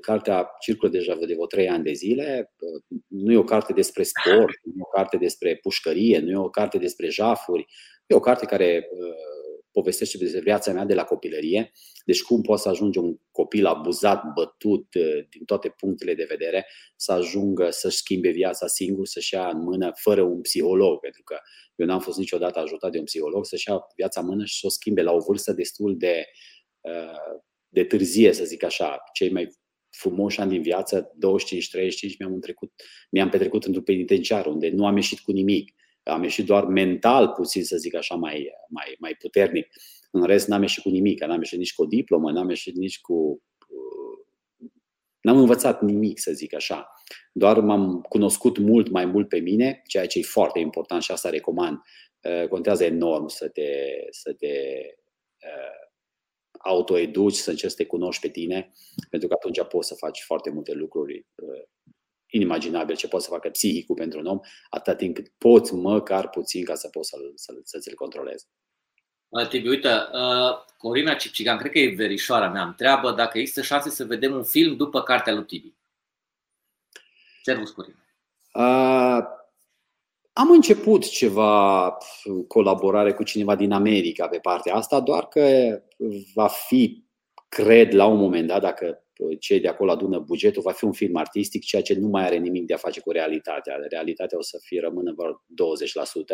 cartea circulă deja de vreo trei ani de zile. Nu e o carte despre sport, nu e o carte despre pușcărie, nu e o carte despre jafuri. E o carte care uh, povestește despre viața mea de la copilărie. Deci cum poate să ajunge un copil abuzat, bătut uh, din toate punctele de vedere, să ajungă să-și schimbe viața singur, să-și ia în mână fără un psiholog, pentru că eu n-am fost niciodată ajutat de un psiholog, să-și ia viața în mână și să o schimbe la o vârstă destul de, uh, de târzie, să zic așa. Cei mai frumoși ani din viață, 25-35, mi-am, trecut, mi-am petrecut într-un penitenciar unde nu am ieșit cu nimic. Am ieșit doar mental, puțin să zic așa, mai, mai, mai puternic. În rest, n-am ieșit cu nimic. N-am ieșit nici cu o diplomă, n-am ieșit nici cu. N-am învățat nimic, să zic așa. Doar m-am cunoscut mult mai mult pe mine, ceea ce e foarte important și asta recomand. Contează enorm să te, să te autoeduci, să încerci să te cunoști pe tine, pentru că atunci poți să faci foarte multe lucruri uh, inimaginabile ce poți să facă psihicul pentru un om, atâta timp cât poți măcar puțin ca să poți să-l, să, să ți-l controlezi. Tibi, uite, uh, Corina Cipcigan, cred că e verișoara mea, întreabă dacă există șanse să vedem un film după cartea lui Tibi. Servus, Corina. Uh, am început ceva colaborare cu cineva din America pe partea asta, doar că va fi, cred, la un moment dat, dacă cei de acolo adună bugetul, va fi un film artistic, ceea ce nu mai are nimic de a face cu realitatea. Realitatea o să fie rămână vreo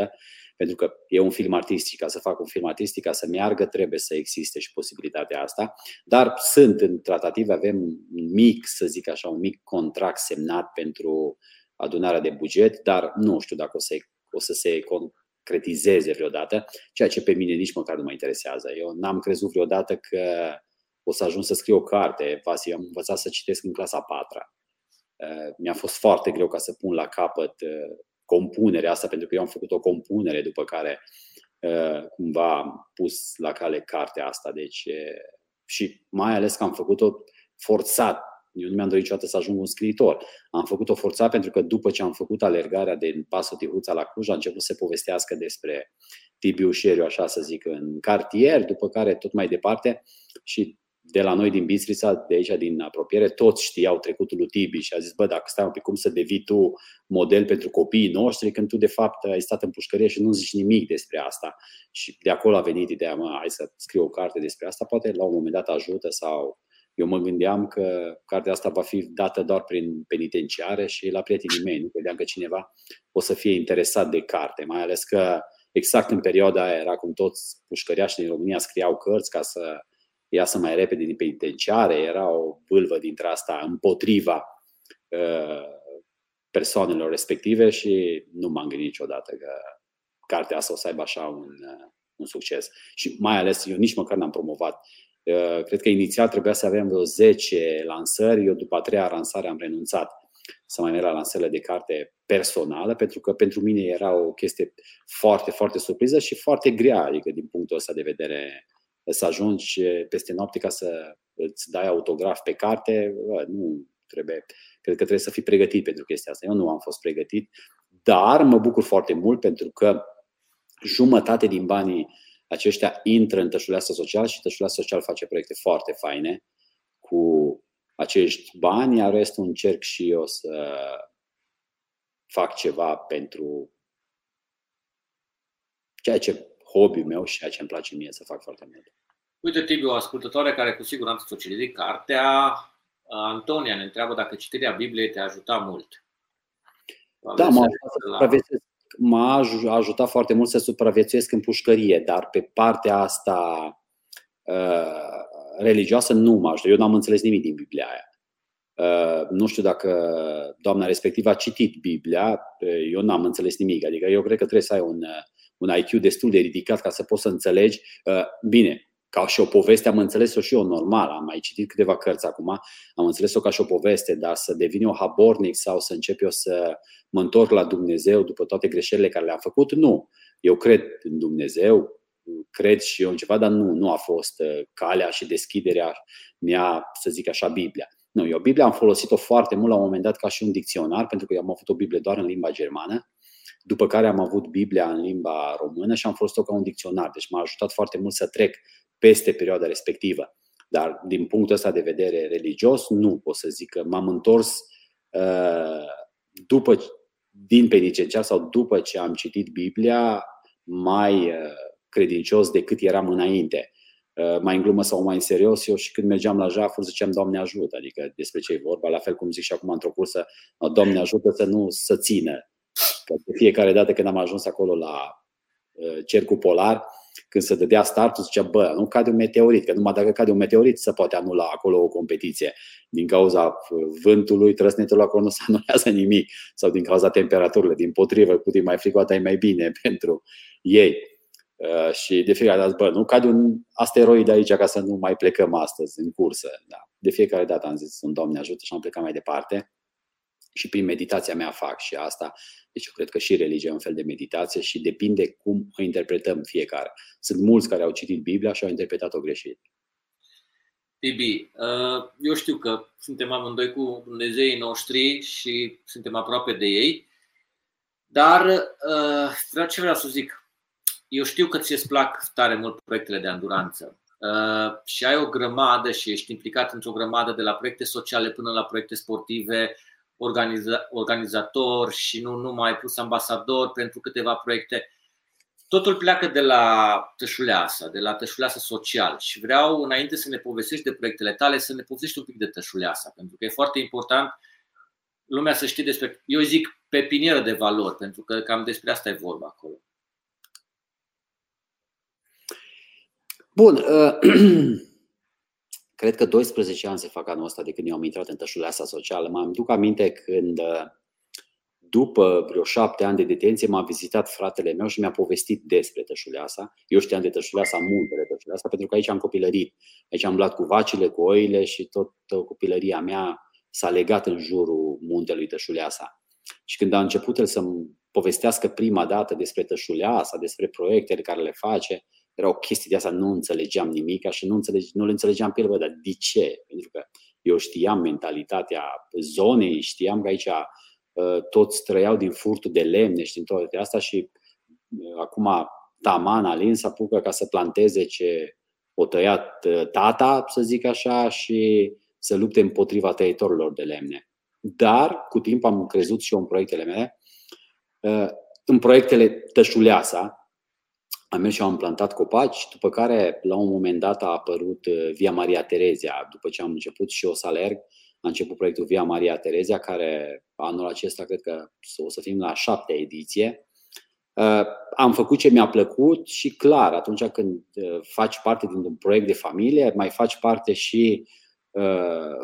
20%, pentru că e un film artistic. Ca să fac un film artistic, ca să meargă, trebuie să existe și posibilitatea asta. Dar sunt în tratative, avem un mic, să zic așa, un mic contract semnat pentru adunarea de buget, dar nu știu dacă o să, o să se concretizeze vreodată, ceea ce pe mine nici măcar nu mă interesează. Eu n-am crezut vreodată că o să ajung să scriu o carte. Vasi, am învățat să citesc în clasa 4 uh, Mi-a fost foarte greu ca să pun la capăt uh, compunerea asta, pentru că eu am făcut o compunere după care uh, cumva am pus la cale cartea asta. Deci, și mai ales că am făcut-o forțat eu nu mi-am dorit niciodată să ajung un scriitor. Am făcut-o forța pentru că după ce am făcut alergarea de Paso Tihuța la Cluj, a început să se povestească despre Tibiu Șeriu, așa să zic, în cartier, după care tot mai departe și de la noi din Bistrița, de aici din apropiere, toți știau trecutul lui Tibi și a zis, bă, dacă stai un pic, cum să devii tu model pentru copiii noștri când tu de fapt ai stat în pușcărie și nu zici nimic despre asta. Și de acolo a venit ideea, mă, hai să scriu o carte despre asta, poate la un moment dat ajută sau eu mă gândeam că cartea asta va fi dată doar prin penitenciare și la prietenii mei. Nu credeam că cineva o să fie interesat de carte, mai ales că exact în perioada aia era cum toți pușcăriașii din România scriau cărți ca să iasă mai repede din penitenciare. Era o vâlvă dintre asta împotriva uh, persoanelor respective și nu m-am gândit niciodată că cartea asta o să aibă așa un, uh, un succes. Și mai ales eu nici măcar n-am promovat Uh, cred că inițial trebuia să avem vreo 10 lansări. Eu după a treia lansare am renunțat să mai merg la lansările de carte personală, pentru că pentru mine era o chestie foarte, foarte surpriză și foarte grea, adică din punctul ăsta de vedere să ajungi peste noapte ca să îți dai autograf pe carte, nu trebuie, cred că trebuie să fii pregătit pentru chestia asta. Eu nu am fost pregătit, dar mă bucur foarte mult pentru că jumătate din banii aceștia intră în tășuleasă social și tășuleasă social face proiecte foarte faine cu acești bani, iar restul încerc și eu să fac ceva pentru ceea ce hobby-ul meu și ceea ce îmi place mie să fac foarte mult. Uite, Tibi, o ascultătoare care cu siguranță ți-o citit cartea, Antonia ne întreabă dacă citirea Bibliei te ajuta mult. Da, m-a ajutat să m-a ajutat foarte mult să supraviețuiesc în pușcărie, dar pe partea asta uh, religioasă nu m-a ajutat. Eu n-am înțeles nimic din Biblia aia. Uh, nu știu dacă doamna respectivă a citit Biblia, uh, eu n-am înțeles nimic. Adică eu cred că trebuie să ai un, uh, un IQ destul de ridicat ca să poți să înțelegi. Uh, bine, ca și o poveste am înțeles-o și eu normal, am mai citit câteva cărți acum, am înțeles-o ca și o poveste, dar să devin eu habornic sau să încep eu să mă întorc la Dumnezeu după toate greșelile care le-am făcut, nu. Eu cred în Dumnezeu, cred și eu în ceva, dar nu, nu a fost uh, calea și deschiderea mea, să zic așa, Biblia. Nu, eu Biblia am folosit-o foarte mult la un moment dat ca și un dicționar, pentru că eu am avut o Biblie doar în limba germană, după care am avut Biblia în limba română și am folosit-o ca un dicționar. Deci m-a ajutat foarte mult să trec peste perioada respectivă. Dar din punctul ăsta de vedere religios, nu pot să zic că m-am întors uh, după, din penitenciar sau după ce am citit Biblia mai uh, credincios decât eram înainte. Uh, mai în glumă sau mai în serios, eu și când mergeam la jafuri ziceam Doamne ajută, adică despre ce e vorba, la fel cum zic și acum într-o cursă, Doamne ajută să nu să țină. Că de fiecare dată când am ajuns acolo la cercul polar, când se dădea startul, zicea, bă, nu cade un meteorit, că numai dacă cade un meteorit se poate anula acolo o competiție. Din cauza vântului, trăsnetul acolo nu se anulează nimic. Sau din cauza temperaturilor, din potrivă, cu timp mai fricoată e mai bine pentru ei. Uh, și de fiecare dată, bă, nu cade un asteroid aici ca să nu mai plecăm astăzi în cursă. Da. De fiecare dată am zis, sunt Doamne ajută și am plecat mai departe și prin meditația mea fac și asta. Deci eu cred că și religia e un fel de meditație și depinde cum o interpretăm fiecare. Sunt mulți care au citit Biblia și au interpretat-o greșit. Tibi, uh, eu știu că suntem amândoi cu Dumnezeii noștri și suntem aproape de ei, dar uh, ce vreau să zic? Eu știu că ți-e plac tare mult proiectele de anduranță uh, și ai o grămadă și ești implicat într-o grămadă de la proiecte sociale până la proiecte sportive, organiza, organizator și nu numai plus ambasador pentru câteva proiecte. Totul pleacă de la Tășuleasa, de la Tășuleasa Social și vreau, înainte să ne povestești de proiectele tale, să ne povestești un pic de Tășuleasa, pentru că e foarte important lumea să știe despre, eu zic, pepinieră de valori, pentru că cam despre asta e vorba acolo. Bun. Uh, cred că 12 ani se fac anul ăsta de când eu am intrat în tășuleasa socială. Mă duc aminte când, după vreo șapte ani de detenție, m-a vizitat fratele meu și mi-a povestit despre tășuleasa. Eu știam de tășuleasa, muntele tășuleasa, pentru că aici am copilărit. Aici am luat cu vacile, cu oile și tot copilăria mea s-a legat în jurul muntelui Tășuleasa. Și când a început el să-mi povestească prima dată despre Tășuleasa, despre proiectele care le face, era o chestie de asta, nu înțelegeam nimic și nu, înțelege, nu le înțelegeam pe el, bă, dar de ce? Pentru că eu știam mentalitatea zonei, știam că aici uh, toți trăiau din furtul de lemne și din toate astea și uh, acum taman Alin se apucă ca să planteze ce o tăiat uh, tata, să zic așa, și să lupte împotriva tăietorilor de lemne. Dar, cu timp am crezut și eu în proiectele mele, în proiectele Tășuleasa, am mers și am plantat copaci, după care, la un moment dat, a apărut uh, Via Maria Terezia. După ce am început și eu să alerg, a început proiectul Via Maria Terezia, care anul acesta cred că o să fim la șaptea ediție. Uh, am făcut ce mi-a plăcut și clar, atunci când uh, faci parte dintr-un proiect de familie, mai faci parte și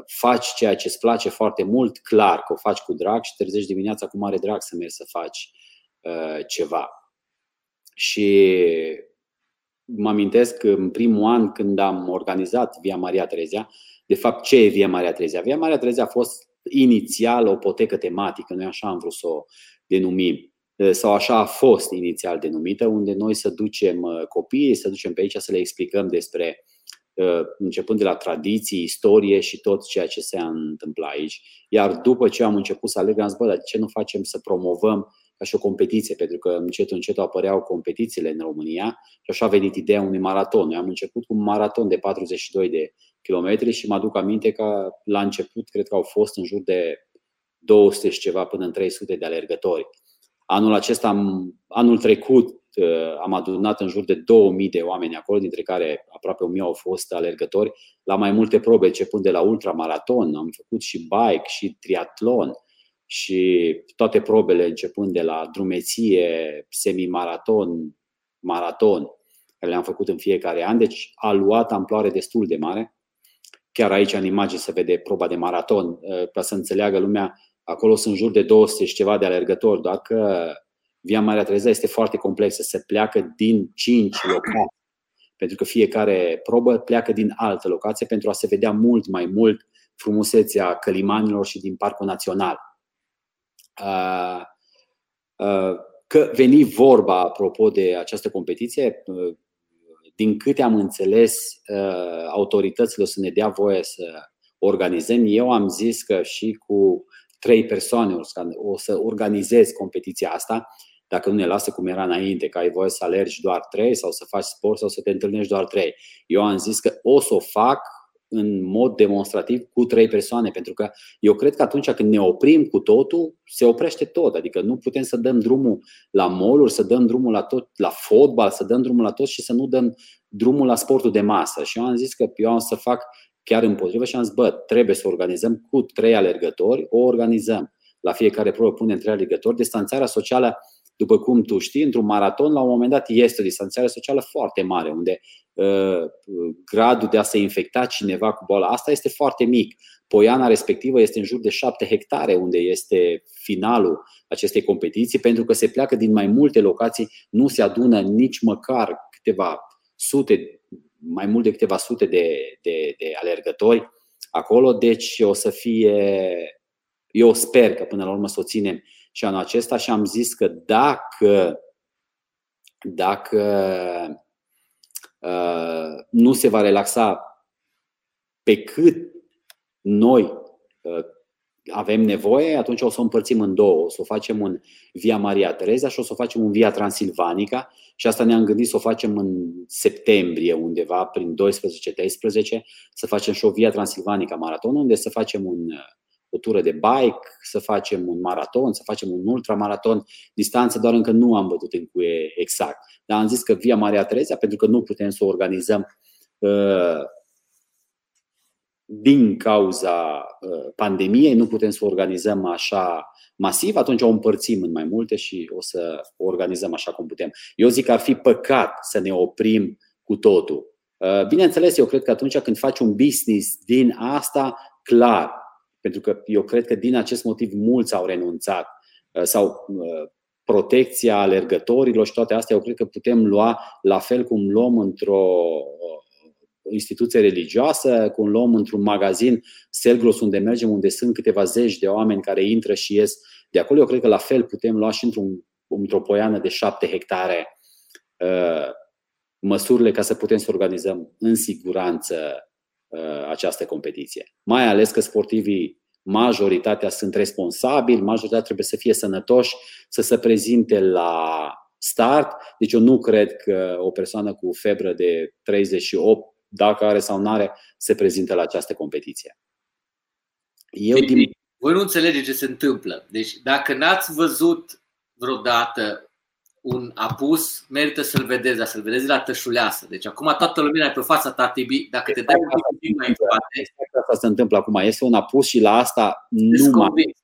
faci ceea ce îți place foarte mult, clar că o faci cu drag și trezești dimineața cu mare drag să mergi să faci ceva. Și mă amintesc că în primul an când am organizat Via Maria Trezia, de fapt ce e Via Maria Trezia? Via Maria Trezia a fost inițial o potecă tematică, noi așa am vrut să o denumim sau așa a fost inițial denumită, unde noi să ducem uh, copiii, să ducem pe aici să le explicăm despre, uh, începând de la tradiții, istorie și tot ceea ce se întâmpla aici. Iar după ce am început să aleg, am zis, bă, dar de ce nu facem să promovăm ca și o competiție, pentru că încet, încet apăreau competițiile în România și așa a venit ideea unui maraton. Noi am început cu un maraton de 42 de kilometri și mă aduc aminte că la început cred că au fost în jur de 200 și ceva până în 300 de alergători. Anul acesta, am, anul trecut, uh, am adunat în jur de 2000 de oameni acolo, dintre care aproape 1000 au fost alergători, la mai multe probe, începând de la ultramaraton, am făcut și bike și triatlon, și toate probele începând de la drumeție, semimaraton, maraton, care le-am făcut în fiecare an, deci a luat amploare destul de mare. Chiar aici în imagine se vede proba de maraton, ă, ca să înțeleagă lumea, acolo sunt jur de 200 și ceva de alergători, doar că Via Marea Trezea este foarte complexă, se pleacă din 5 locații, pentru că fiecare probă pleacă din altă locație pentru a se vedea mult mai mult frumusețea călimanilor și din Parcul Național. Că veni vorba, apropo de această competiție, din câte am înțeles, autoritățile o să ne dea voie să organizăm. Eu am zis că și cu trei persoane o să organizez competiția asta, dacă nu ne lasă cum era înainte, că ai voie să alergi doar trei sau să faci sport sau să te întâlnești doar trei. Eu am zis că o să o fac în mod demonstrativ cu trei persoane, pentru că eu cred că atunci când ne oprim cu totul, se oprește tot. Adică nu putem să dăm drumul la moluri, să dăm drumul la tot, la fotbal, să dăm drumul la tot și să nu dăm drumul la sportul de masă. Și eu am zis că eu am să fac chiar împotrivă și am zis, bă, trebuie să organizăm cu trei alergători, o organizăm. La fiecare probă punem trei alergători. Distanțarea socială după cum tu știi, într-un maraton, la un moment dat este o distanțare socială foarte mare, unde uh, gradul de a se infecta cineva cu boala asta este foarte mic. Poiana respectivă este în jur de 7 hectare, unde este finalul acestei competiții, pentru că se pleacă din mai multe locații, nu se adună nici măcar câteva sute, mai mult de câteva sute de, de, de alergători acolo, deci o să fie, eu sper că până la urmă să o ținem și anul acesta și am zis că dacă, dacă uh, nu se va relaxa pe cât noi uh, avem nevoie, atunci o să o împărțim în două. O să o facem în Via Maria Tereza și o să o facem în Via Transilvanica și asta ne-am gândit să o facem în septembrie, undeva prin 12-13, să facem și o Via Transilvanica maraton, unde să facem un, o tură de bike, să facem un maraton, să facem un ultramaraton, distanță doar încă nu am bătut în cuie exact. Dar am zis că Via Maria Tereza, pentru că nu putem să o organizăm uh, din cauza uh, pandemiei, nu putem să o organizăm așa masiv, atunci o împărțim în mai multe și o să o organizăm așa cum putem. Eu zic că ar fi păcat să ne oprim cu totul. Uh, bineînțeles, eu cred că atunci când faci un business din asta, clar, pentru că eu cred că din acest motiv mulți au renunțat uh, sau protecția alergătorilor și toate astea, eu cred că putem lua la fel cum luăm într-o instituție religioasă, cum luăm într-un magazin Selgros unde mergem, unde sunt câteva zeci de oameni care intră și ies de acolo. Eu cred că la fel putem lua și într-un, într-o poiană de șapte hectare uh, măsurile ca să putem să organizăm în siguranță uh, această competiție. Mai ales că sportivii majoritatea sunt responsabili, majoritatea trebuie să fie sănătoși, să se prezinte la start. Deci eu nu cred că o persoană cu febră de 38 dacă are sau nu are, se prezintă la această competiție. Eu deci, din... Voi nu înțelegeți ce se întâmplă. Deci dacă n-ați văzut vreodată un apus, merită să-l vedeți, dar să-l vedeți la tășuleasă. Deci acum toată lumea e pe fața ta, Tibi, dacă te dai un pic mai în spate... Exact asta se întâmplă acum. Este un apus și la asta nu mai...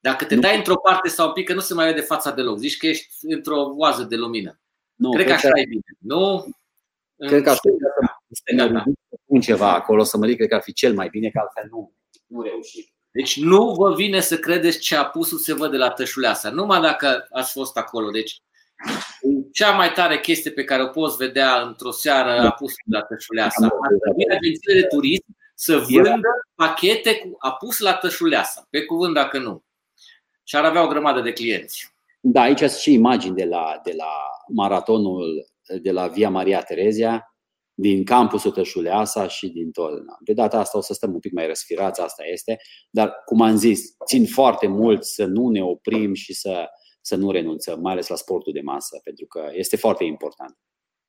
Dacă te nu. dai într-o parte sau un pic, că nu se mai vede fața deloc. Zici că ești într-o oază de lumină. Nu, cred că așa e bine. Nu? Cred că așa să ne da. pun ceva acolo, să mă ridic, cred că ar fi cel mai bine, că altfel nu, nu reușim. Deci nu vă vine să credeți ce apusul se vede la tășuleasa, numai dacă ați fost acolo. Deci cea mai tare chestie pe care o poți vedea într-o seară da. apusul la tășuleasa. Vine agențiile de turism să vândă pachete cu apus la tășuleasa, pe cuvânt dacă nu. Și ar avea o grămadă de clienți. Da, aici sunt și imagini de la, de la maratonul de la Via Maria Terezia, din campusul Tășuleasa și din tot. De data asta o să stăm un pic mai răsfirați, asta este, dar cum am zis, țin foarte mult să nu ne oprim și să, să nu renunțăm, mai ales la sportul de masă, pentru că este foarte important.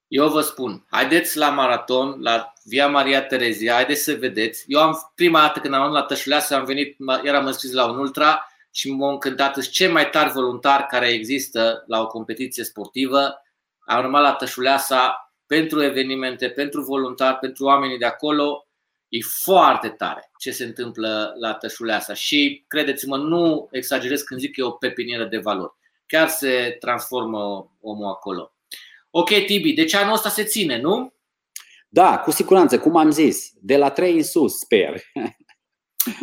Eu vă spun, haideți la maraton, la Via Maria Terezia, haideți să vedeți. Eu am prima dată când am la Tășuleasa, am venit, eram înscris la un ultra și m-au încântat sunt cei mai tari voluntari care există la o competiție sportivă. Am rămas la Tășuleasa, pentru evenimente, pentru voluntari, pentru oamenii de acolo. E foarte tare ce se întâmplă la Tășuleasa și credeți-mă, nu exagerez când zic că e o pepinieră de valori. Chiar se transformă omul acolo. Ok, Tibi, deci anul ăsta se ține, nu? Da, cu siguranță, cum am zis, de la 3 în sus, sper.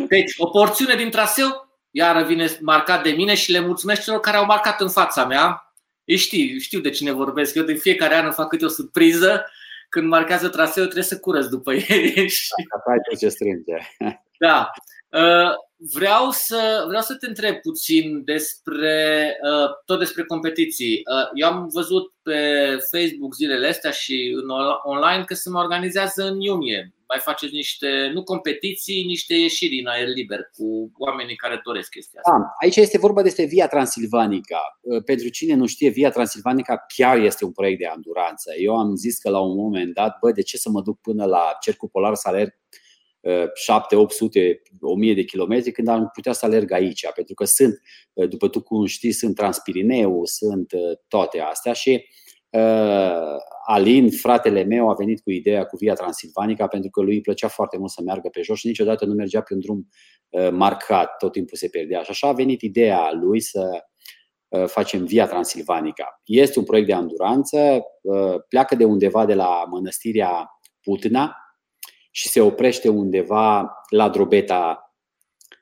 Deci, o porțiune din traseu, iar vine marcat de mine și le mulțumesc celor care au marcat în fața mea. Ei știu, știu de cine vorbesc. Eu de fiecare an îmi fac câte o surpriză. Când marchează traseul, trebuie să curăț după ei. Asta ce strânge. Da. Uh, vreau să, vreau să te întreb puțin despre uh, tot despre competiții. Uh, eu am văzut pe Facebook zilele astea și în online că se mai organizează în iunie mai faceți niște, nu competiții, niște ieșiri în aer liber cu oamenii care doresc chestia asta. Da, aici este vorba despre Via Transilvanica. Uh, pentru cine nu știe, Via Transilvanica chiar este un proiect de anduranță. Eu am zis că la un moment dat, bă, de ce să mă duc până la Cercul Polar să alerg 7, 800, 1000 de kilometri când am putea să alerg aici, pentru că sunt, uh, după tu cum știi, sunt Transpirineu, sunt uh, toate astea și Uh, Alin, fratele meu, a venit cu ideea cu Via Transilvanica pentru că lui îi plăcea foarte mult să meargă pe jos și niciodată nu mergea pe un drum uh, marcat, tot timpul se pierdea. Și așa a venit ideea lui să, facem Via Transilvanica. Este un proiect de anduranță, pleacă de undeva de la mănăstirea Putna și se oprește undeva la Drobeta,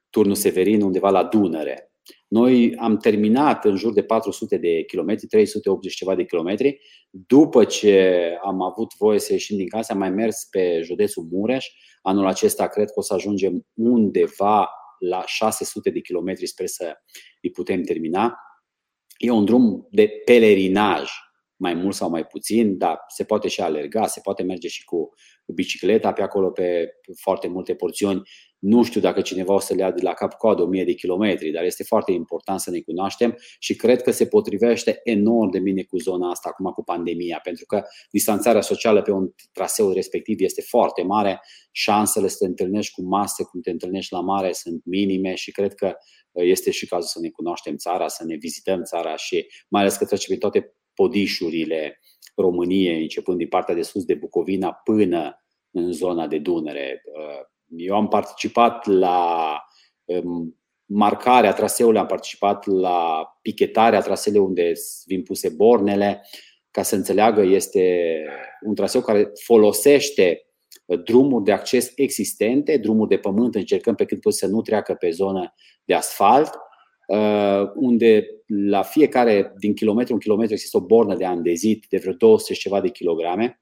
turnul Severin, undeva la Dunăre. Noi am terminat în jur de 400 de kilometri, 380 ceva de kilometri. După ce am avut voie să ieșim din casă, am mai mers pe județul Mureș. Anul acesta cred că o să ajungem undeva la 600 de kilometri, sper să îi putem termina. E un drum de pelerinaj, mai mult sau mai puțin, dar se poate și alerga, se poate merge și cu bicicleta pe acolo pe foarte multe porțiuni. Nu știu dacă cineva o să le ia de la cap-coadă 1000 de kilometri, dar este foarte important să ne cunoaștem și cred că se potrivește enorm de bine cu zona asta acum cu pandemia, pentru că distanțarea socială pe un traseu respectiv este foarte mare, șansele să te întâlnești cu mase cum te întâlnești la mare sunt minime și cred că uh, este și cazul să ne cunoaștem țara, să ne vizităm țara și mai ales că trecem pe toate podișurile României, începând din partea de sus de Bucovina până în zona de Dunăre. Uh, eu am participat la um, marcarea traseului, am participat la pichetarea traseului unde vin puse bornele. Ca să înțeleagă, este un traseu care folosește drumuri de acces existente, drumuri de pământ, încercăm pe cât pot să nu treacă pe zonă de asfalt, uh, unde la fiecare din kilometru în kilometru există o bornă de andezit de vreo 200 ceva de kilograme,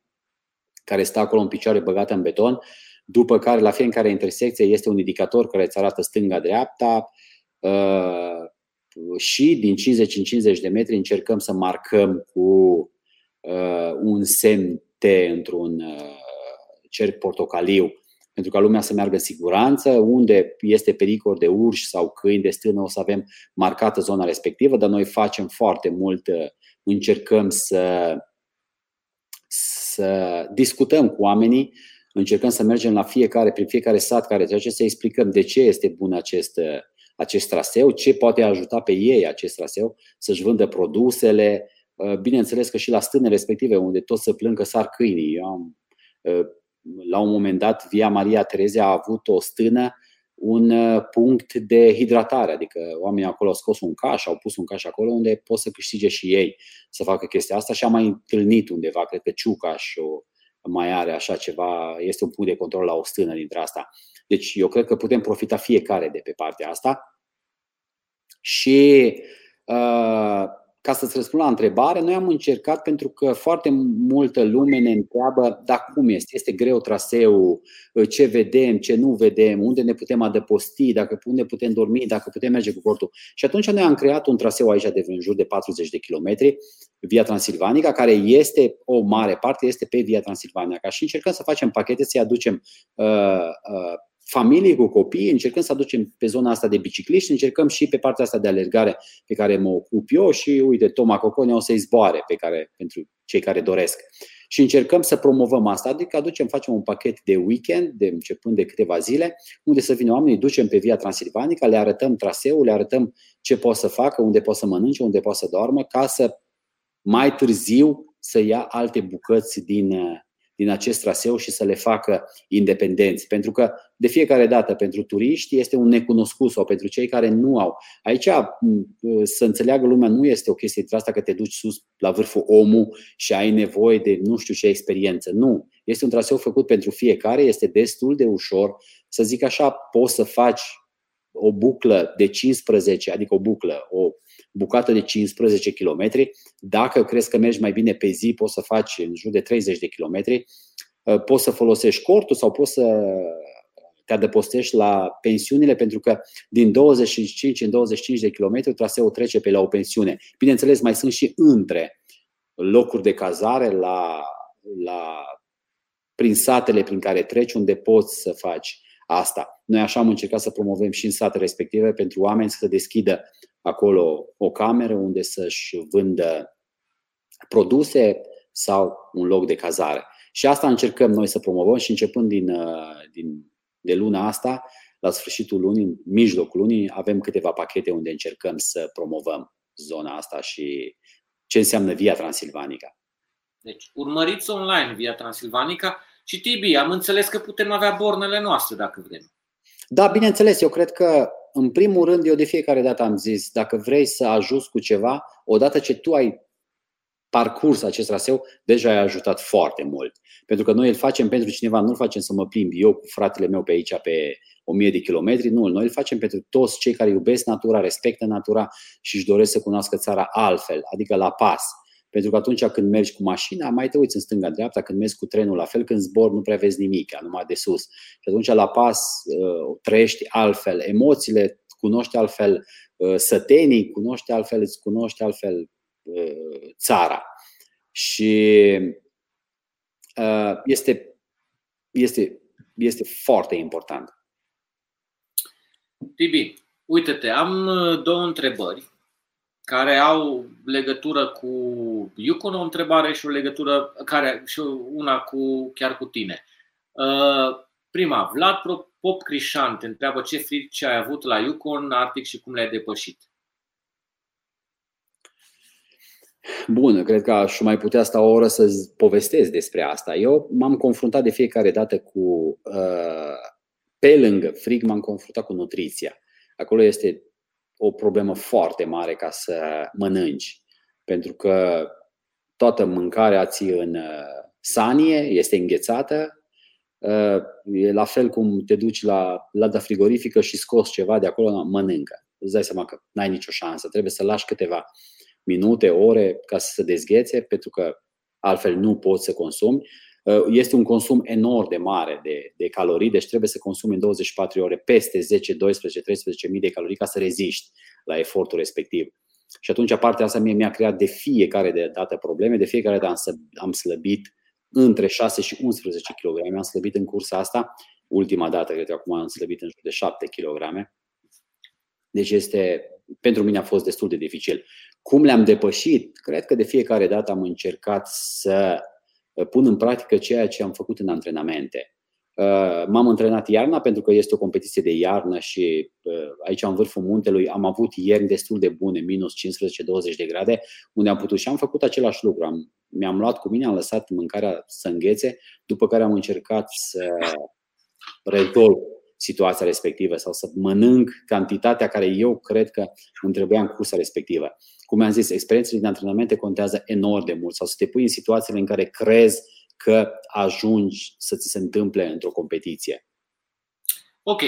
care stă acolo în picioare băgată în beton după care la fiecare intersecție este un indicator care îți arată stânga-dreapta uh, și din 50 în 50 de metri încercăm să marcăm cu uh, un semn T într-un uh, cerc portocaliu pentru ca lumea să meargă în siguranță, unde este pericol de urși sau câini de stână, o să avem marcată zona respectivă, dar noi facem foarte mult, încercăm să, să discutăm cu oamenii încercăm să mergem la fiecare, prin fiecare sat care trece, să explicăm de ce este bun acest, acest traseu, ce poate ajuta pe ei acest traseu să-și vândă produsele. Uh, bineînțeles că și la stâne respective, unde tot să plâng că sar câinii. Eu am, uh, la un moment dat, Via Maria Terezia a avut o stână un uh, punct de hidratare, adică oamenii acolo au scos un caș, au pus un caș acolo unde pot să câștige și ei să facă chestia asta și am mai întâlnit undeva, cred că Ciucaș, o, mai are așa ceva, este un punct de control la o stână dintre asta. Deci eu cred că putem profita fiecare de pe partea asta. Și uh, ca să-ți răspund la întrebare, noi am încercat pentru că foarte multă lume ne întreabă da, cum este, este greu traseu, ce vedem, ce nu vedem, unde ne putem adăposti, dacă unde putem dormi, dacă putem merge cu portul. Și atunci noi am creat un traseu aici de în jur de 40 de kilometri, Via Transilvanica, care este o mare parte, este pe Via Transilvanica și încercăm să facem pachete, să-i aducem uh, uh, familii cu copii, încercăm să aducem pe zona asta de bicicliști, încercăm și pe partea asta de alergare pe care mă ocup eu și uite, Toma Cocone o să-i zboare pe care, pentru cei care doresc. Și încercăm să promovăm asta, adică aducem, facem un pachet de weekend, de începând de câteva zile, unde să vină oamenii, ducem pe via Transilvanica, le arătăm traseul, le arătăm ce pot să facă, unde pot să mănânce, unde pot să doarmă, ca să mai târziu să ia alte bucăți din, din acest traseu și să le facă independenți. Pentru că de fiecare dată pentru turiști este un necunoscut sau pentru cei care nu au. Aici să înțeleagă lumea nu este o chestie de asta că te duci sus la vârful omul și ai nevoie de nu știu ce experiență. Nu. Este un traseu făcut pentru fiecare, este destul de ușor. Să zic așa, poți să faci o buclă de 15, adică o buclă, o bucată de 15 km. Dacă crezi că mergi mai bine pe zi, poți să faci în jur de 30 de km. Uh, poți să folosești cortul sau poți să te adăpostești la pensiunile, pentru că din 25 în 25 de km traseul trece pe la o pensiune. Bineînțeles, mai sunt și între locuri de cazare la, la, prin satele prin care treci, unde poți să faci asta. Noi așa am încercat să promovăm și în satele respective pentru oameni să deschidă acolo o cameră unde să-și vândă produse sau un loc de cazare. Și asta încercăm noi să promovăm și începând din, uh, din, de luna asta, la sfârșitul lunii, în mijlocul lunii, avem câteva pachete unde încercăm să promovăm zona asta și ce înseamnă Via Transilvanica. Deci, urmăriți online Via Transilvanica și Tibi, am înțeles că putem avea bornele noastre dacă vrem. Da, bineînțeles, eu cred că în primul rând, eu de fiecare dată am zis, dacă vrei să ajuți cu ceva, odată ce tu ai parcurs acest traseu, deja ai ajutat foarte mult. Pentru că noi îl facem pentru cineva, nu îl facem să mă plimb eu cu fratele meu pe aici pe 1000 de kilometri, nu, noi îl facem pentru toți cei care iubesc natura, respectă natura și își doresc să cunoască țara altfel, adică la pas. Pentru că atunci când mergi cu mașina, mai te uiți în stânga-dreapta, când mergi cu trenul, la fel când zbor, nu prea vezi nimic, numai de sus. Și atunci la pas uh, trăiești altfel, emoțiile cunoști altfel, uh, sătenii cunoști altfel, îți cunoști altfel uh, țara. Și este, este, este foarte important. Tibi, uite-te, am două întrebări care au legătură cu Yukon, o întrebare și o legătură care și una cu chiar cu tine. Uh, prima, Vlad Pop Crișan te întreabă ce frici ai avut la Yukon, Arctic și cum le-ai depășit. Bun, cred că aș mai putea sta o oră să povestesc despre asta. Eu m-am confruntat de fiecare dată cu, uh, pe lângă frig, m-am confruntat cu nutriția. Acolo este o problemă foarte mare ca să mănânci, pentru că toată mâncarea ți în uh, sanie, este înghețată, uh, e la fel cum te duci la lada frigorifică și scoți ceva de acolo, mănâncă. Îți dai seama că n-ai nicio șansă, trebuie să lași câteva minute, ore ca să se dezghețe, pentru că altfel nu poți să consumi. Uh, este un consum enorm de mare de, de calorii, deci trebuie să consumi în 24 ore peste 10, 12, 13 mii de calorii ca să reziști la efortul respectiv. Și atunci partea asta mie mi-a creat de fiecare dată probleme, de fiecare dată am slăbit între 6 și 11 kg. Am slăbit în cursa asta, ultima dată, cred că acum am slăbit în jur de 7 kg. Deci este, pentru mine a fost destul de dificil. Cum le-am depășit? Cred că de fiecare dată am încercat să pun în practică ceea ce am făcut în antrenamente. Uh, m-am antrenat iarna pentru că este o competiție de iarnă și uh, aici în vârful muntelui am avut ierni destul de bune, minus 15-20 de grade, unde am putut și am făcut același lucru. Am, mi-am luat cu mine, am lăsat mâncarea să înghețe, după care am încercat să rezolv situația respectivă sau să mănânc cantitatea care eu cred că îmi trebuia în cursa respectivă. Cum am zis, experiențele din antrenamente contează enorm de mult sau să te pui în situațiile în care crezi că ajungi să ți se întâmple într-o competiție. Ok.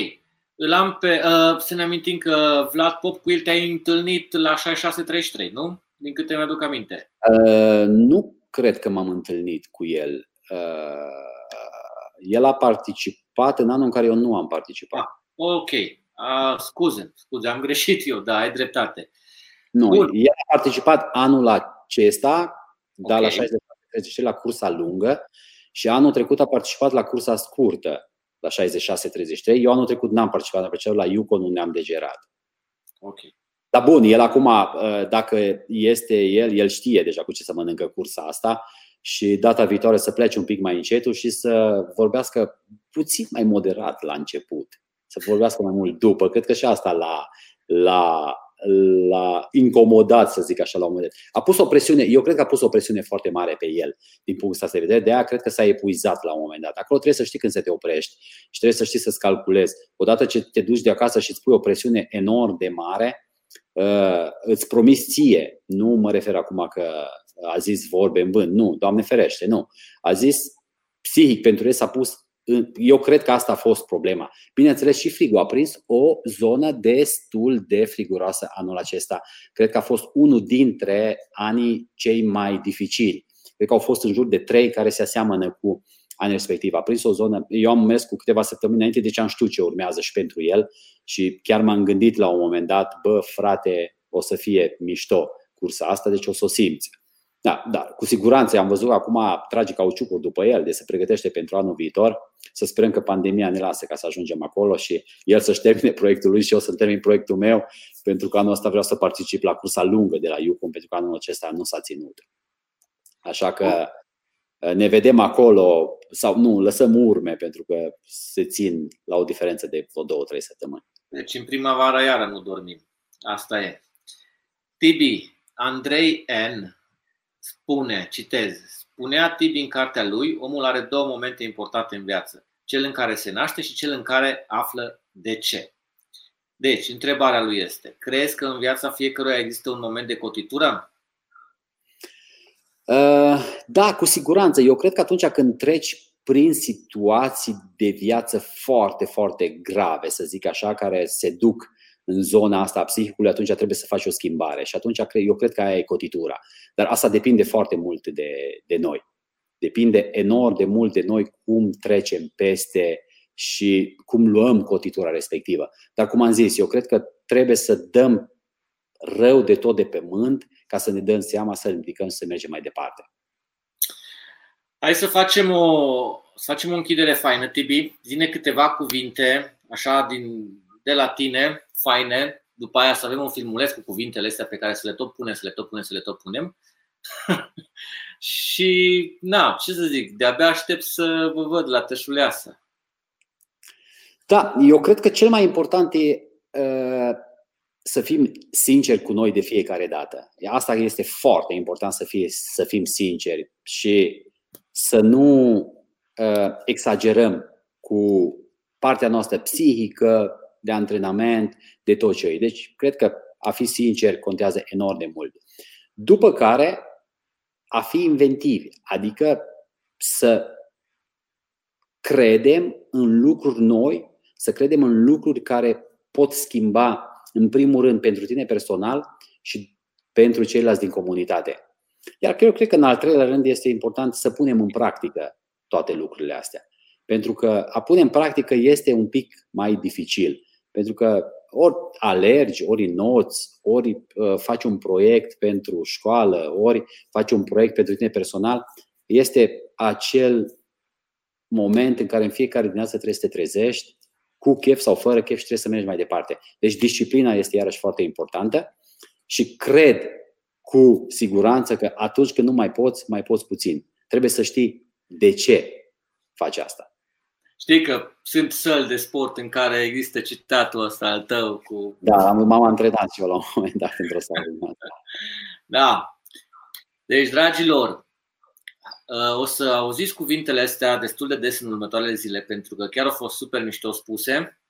Îl am pe, uh, să ne amintim că Vlad Pop cu el te-ai întâlnit la 6633, nu? Din câte mi-aduc aminte. Uh, nu cred că m-am întâlnit cu el. Uh, el a participat în anul în care eu nu am participat. Ah, ok. Uh, scuze, scuze, am greșit eu, da, ai dreptate. Nu, Bun. el a participat anul acesta, okay. dar la 60 și la cursa lungă și anul trecut a participat la cursa scurtă, la 66-33. Eu anul trecut n-am participat, am participat la Yukon unde am degerat. Ok. Dar bun, el acum, uh, dacă este el, el știe deja cu ce să mănâncă cursa asta și data viitoare să plece un pic mai încetul și să vorbească puțin mai moderat la început. Să vorbească mai mult după. Cred că și asta la, la l-a incomodat, să zic așa, la un moment dat. A pus o presiune, eu cred că a pus o presiune foarte mare pe el, din punctul ăsta de vedere. De aia cred că s-a epuizat la un moment dat. Acolo trebuie să știi când să te oprești și trebuie să știi să-ți calculezi. Odată ce te duci de acasă și îți pui o presiune enorm de mare, uh, îți promis ție, nu mă refer acum că a zis vorbe în vânt, nu, Doamne ferește, nu. A zis psihic pentru el s-a pus eu cred că asta a fost problema. Bineînțeles, și frigul a prins o zonă destul de friguroasă anul acesta. Cred că a fost unul dintre anii cei mai dificili. Cred că au fost în jur de trei care se aseamănă cu anii respectiv. A prins o zonă. Eu am mers cu câteva săptămâni înainte, deci am știut ce urmează și pentru el și chiar m-am gândit la un moment dat, bă, frate, o să fie mișto cursa asta, deci o să o simți. Da, da, cu siguranță am văzut acum trage cauciucuri după el, de se pregătește pentru anul viitor. Să sperăm că pandemia ne lasă ca să ajungem acolo și el să-și termine proiectul lui și eu să termin proiectul meu, pentru că anul ăsta vreau să particip la cursa lungă de la Yukon, pentru că anul acesta nu s-a ținut. Așa că uh, ne vedem acolo, sau nu, lăsăm urme, pentru că se țin la o diferență de vreo două, trei săptămâni. Deci în primăvară iară nu dormim. Asta e. Tibi, Andrei N spune, citez, spunea Tibi în cartea lui, omul are două momente importante în viață. Cel în care se naște și cel în care află de ce. Deci, întrebarea lui este, crezi că în viața fiecăruia există un moment de cotitură? Uh, da, cu siguranță. Eu cred că atunci când treci prin situații de viață foarte, foarte grave, să zic așa, care se duc în zona asta a psihicului, atunci trebuie să faci o schimbare. Și atunci eu cred că aia e cotitura. Dar asta depinde foarte mult de, de noi. Depinde enorm de mult de noi cum trecem peste și cum luăm cotitura respectivă. Dar cum am zis, eu cred că trebuie să dăm rău de tot de pe mânt ca să ne dăm seama să ridicăm și să mergem mai departe. Hai să facem o, să facem o închidere faină, Tibi. Zine câteva cuvinte, așa, din, de la tine, faine. După aia să avem un filmuleț cu cuvintele astea pe care să le tot punem, să le tot punem, să le tot punem. și, na, ce să zic, de-abia aștept să vă văd la tășuleasă. Da, eu cred că cel mai important e uh, să fim sinceri cu noi de fiecare dată. Asta este foarte important să, fie, să fim sinceri și să nu uh, exagerăm cu partea noastră psihică, de antrenament, de tot ce e. Deci, cred că a fi sincer contează enorm de mult. După care, a fi inventivi, adică să credem în lucruri noi, să credem în lucruri care pot schimba, în primul rând, pentru tine personal și pentru ceilalți din comunitate. Iar eu cred că, în al treilea rând, este important să punem în practică toate lucrurile astea. Pentru că a pune în practică este un pic mai dificil. Pentru că ori alergi, ori noți, ori uh, faci un proiect pentru școală, ori faci un proiect pentru tine personal, este acel moment în care în fiecare dimineață trebuie să te trezești cu chef sau fără chef și trebuie să mergi mai departe. Deci disciplina este iarăși foarte importantă și cred cu siguranță că atunci când nu mai poți, mai poți puțin. Trebuie să știi de ce faci asta. Știi că sunt săli de sport în care există citatul ăsta al tău cu... Da, m-am antrenat și eu la un moment dat într-o sală. Da. Deci, dragilor, uh, o să auziți cuvintele astea destul de des în următoarele zile, pentru că chiar au fost super mișto spuse.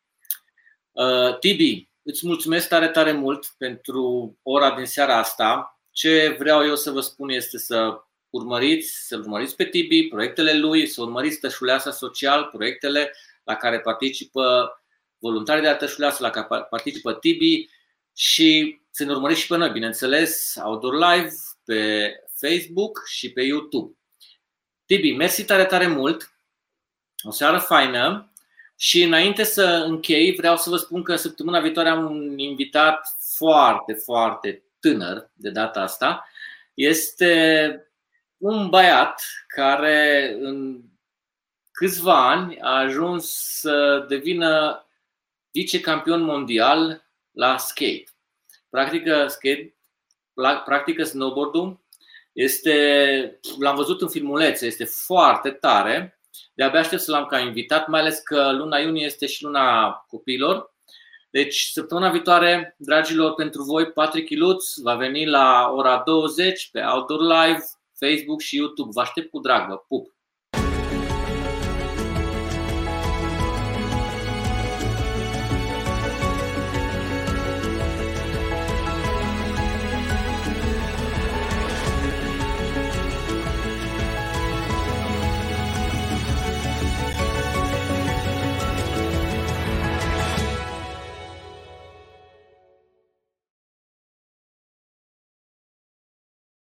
Uh, Tibi, îți mulțumesc tare, tare mult pentru ora din seara asta. Ce vreau eu să vă spun este să urmăriți, să urmăriți pe Tibi, proiectele lui, să urmăriți Tășuleasa Social, proiectele la care participă voluntarii de la Tășuleasa, la care participă Tibi și să ne urmăriți și pe noi, bineînțeles, Outdoor Live pe Facebook și pe YouTube. Tibi, mersi tare, tare mult, o seară faină și înainte să închei, vreau să vă spun că săptămâna viitoare am un invitat foarte, foarte tânăr de data asta. Este un băiat care în câțiva ani a ajuns să devină vicecampion mondial la skate. Practică skate, practică snowboard-ul, este, l-am văzut în filmulețe, este foarte tare. De-abia aștept să l-am ca invitat, mai ales că luna iunie este și luna copiilor. Deci, săptămâna viitoare, dragilor, pentru voi, Patrick Iluț va veni la ora 20 pe Outdoor Live Facebook și YouTube. Vă aștept cu drag, vă pup!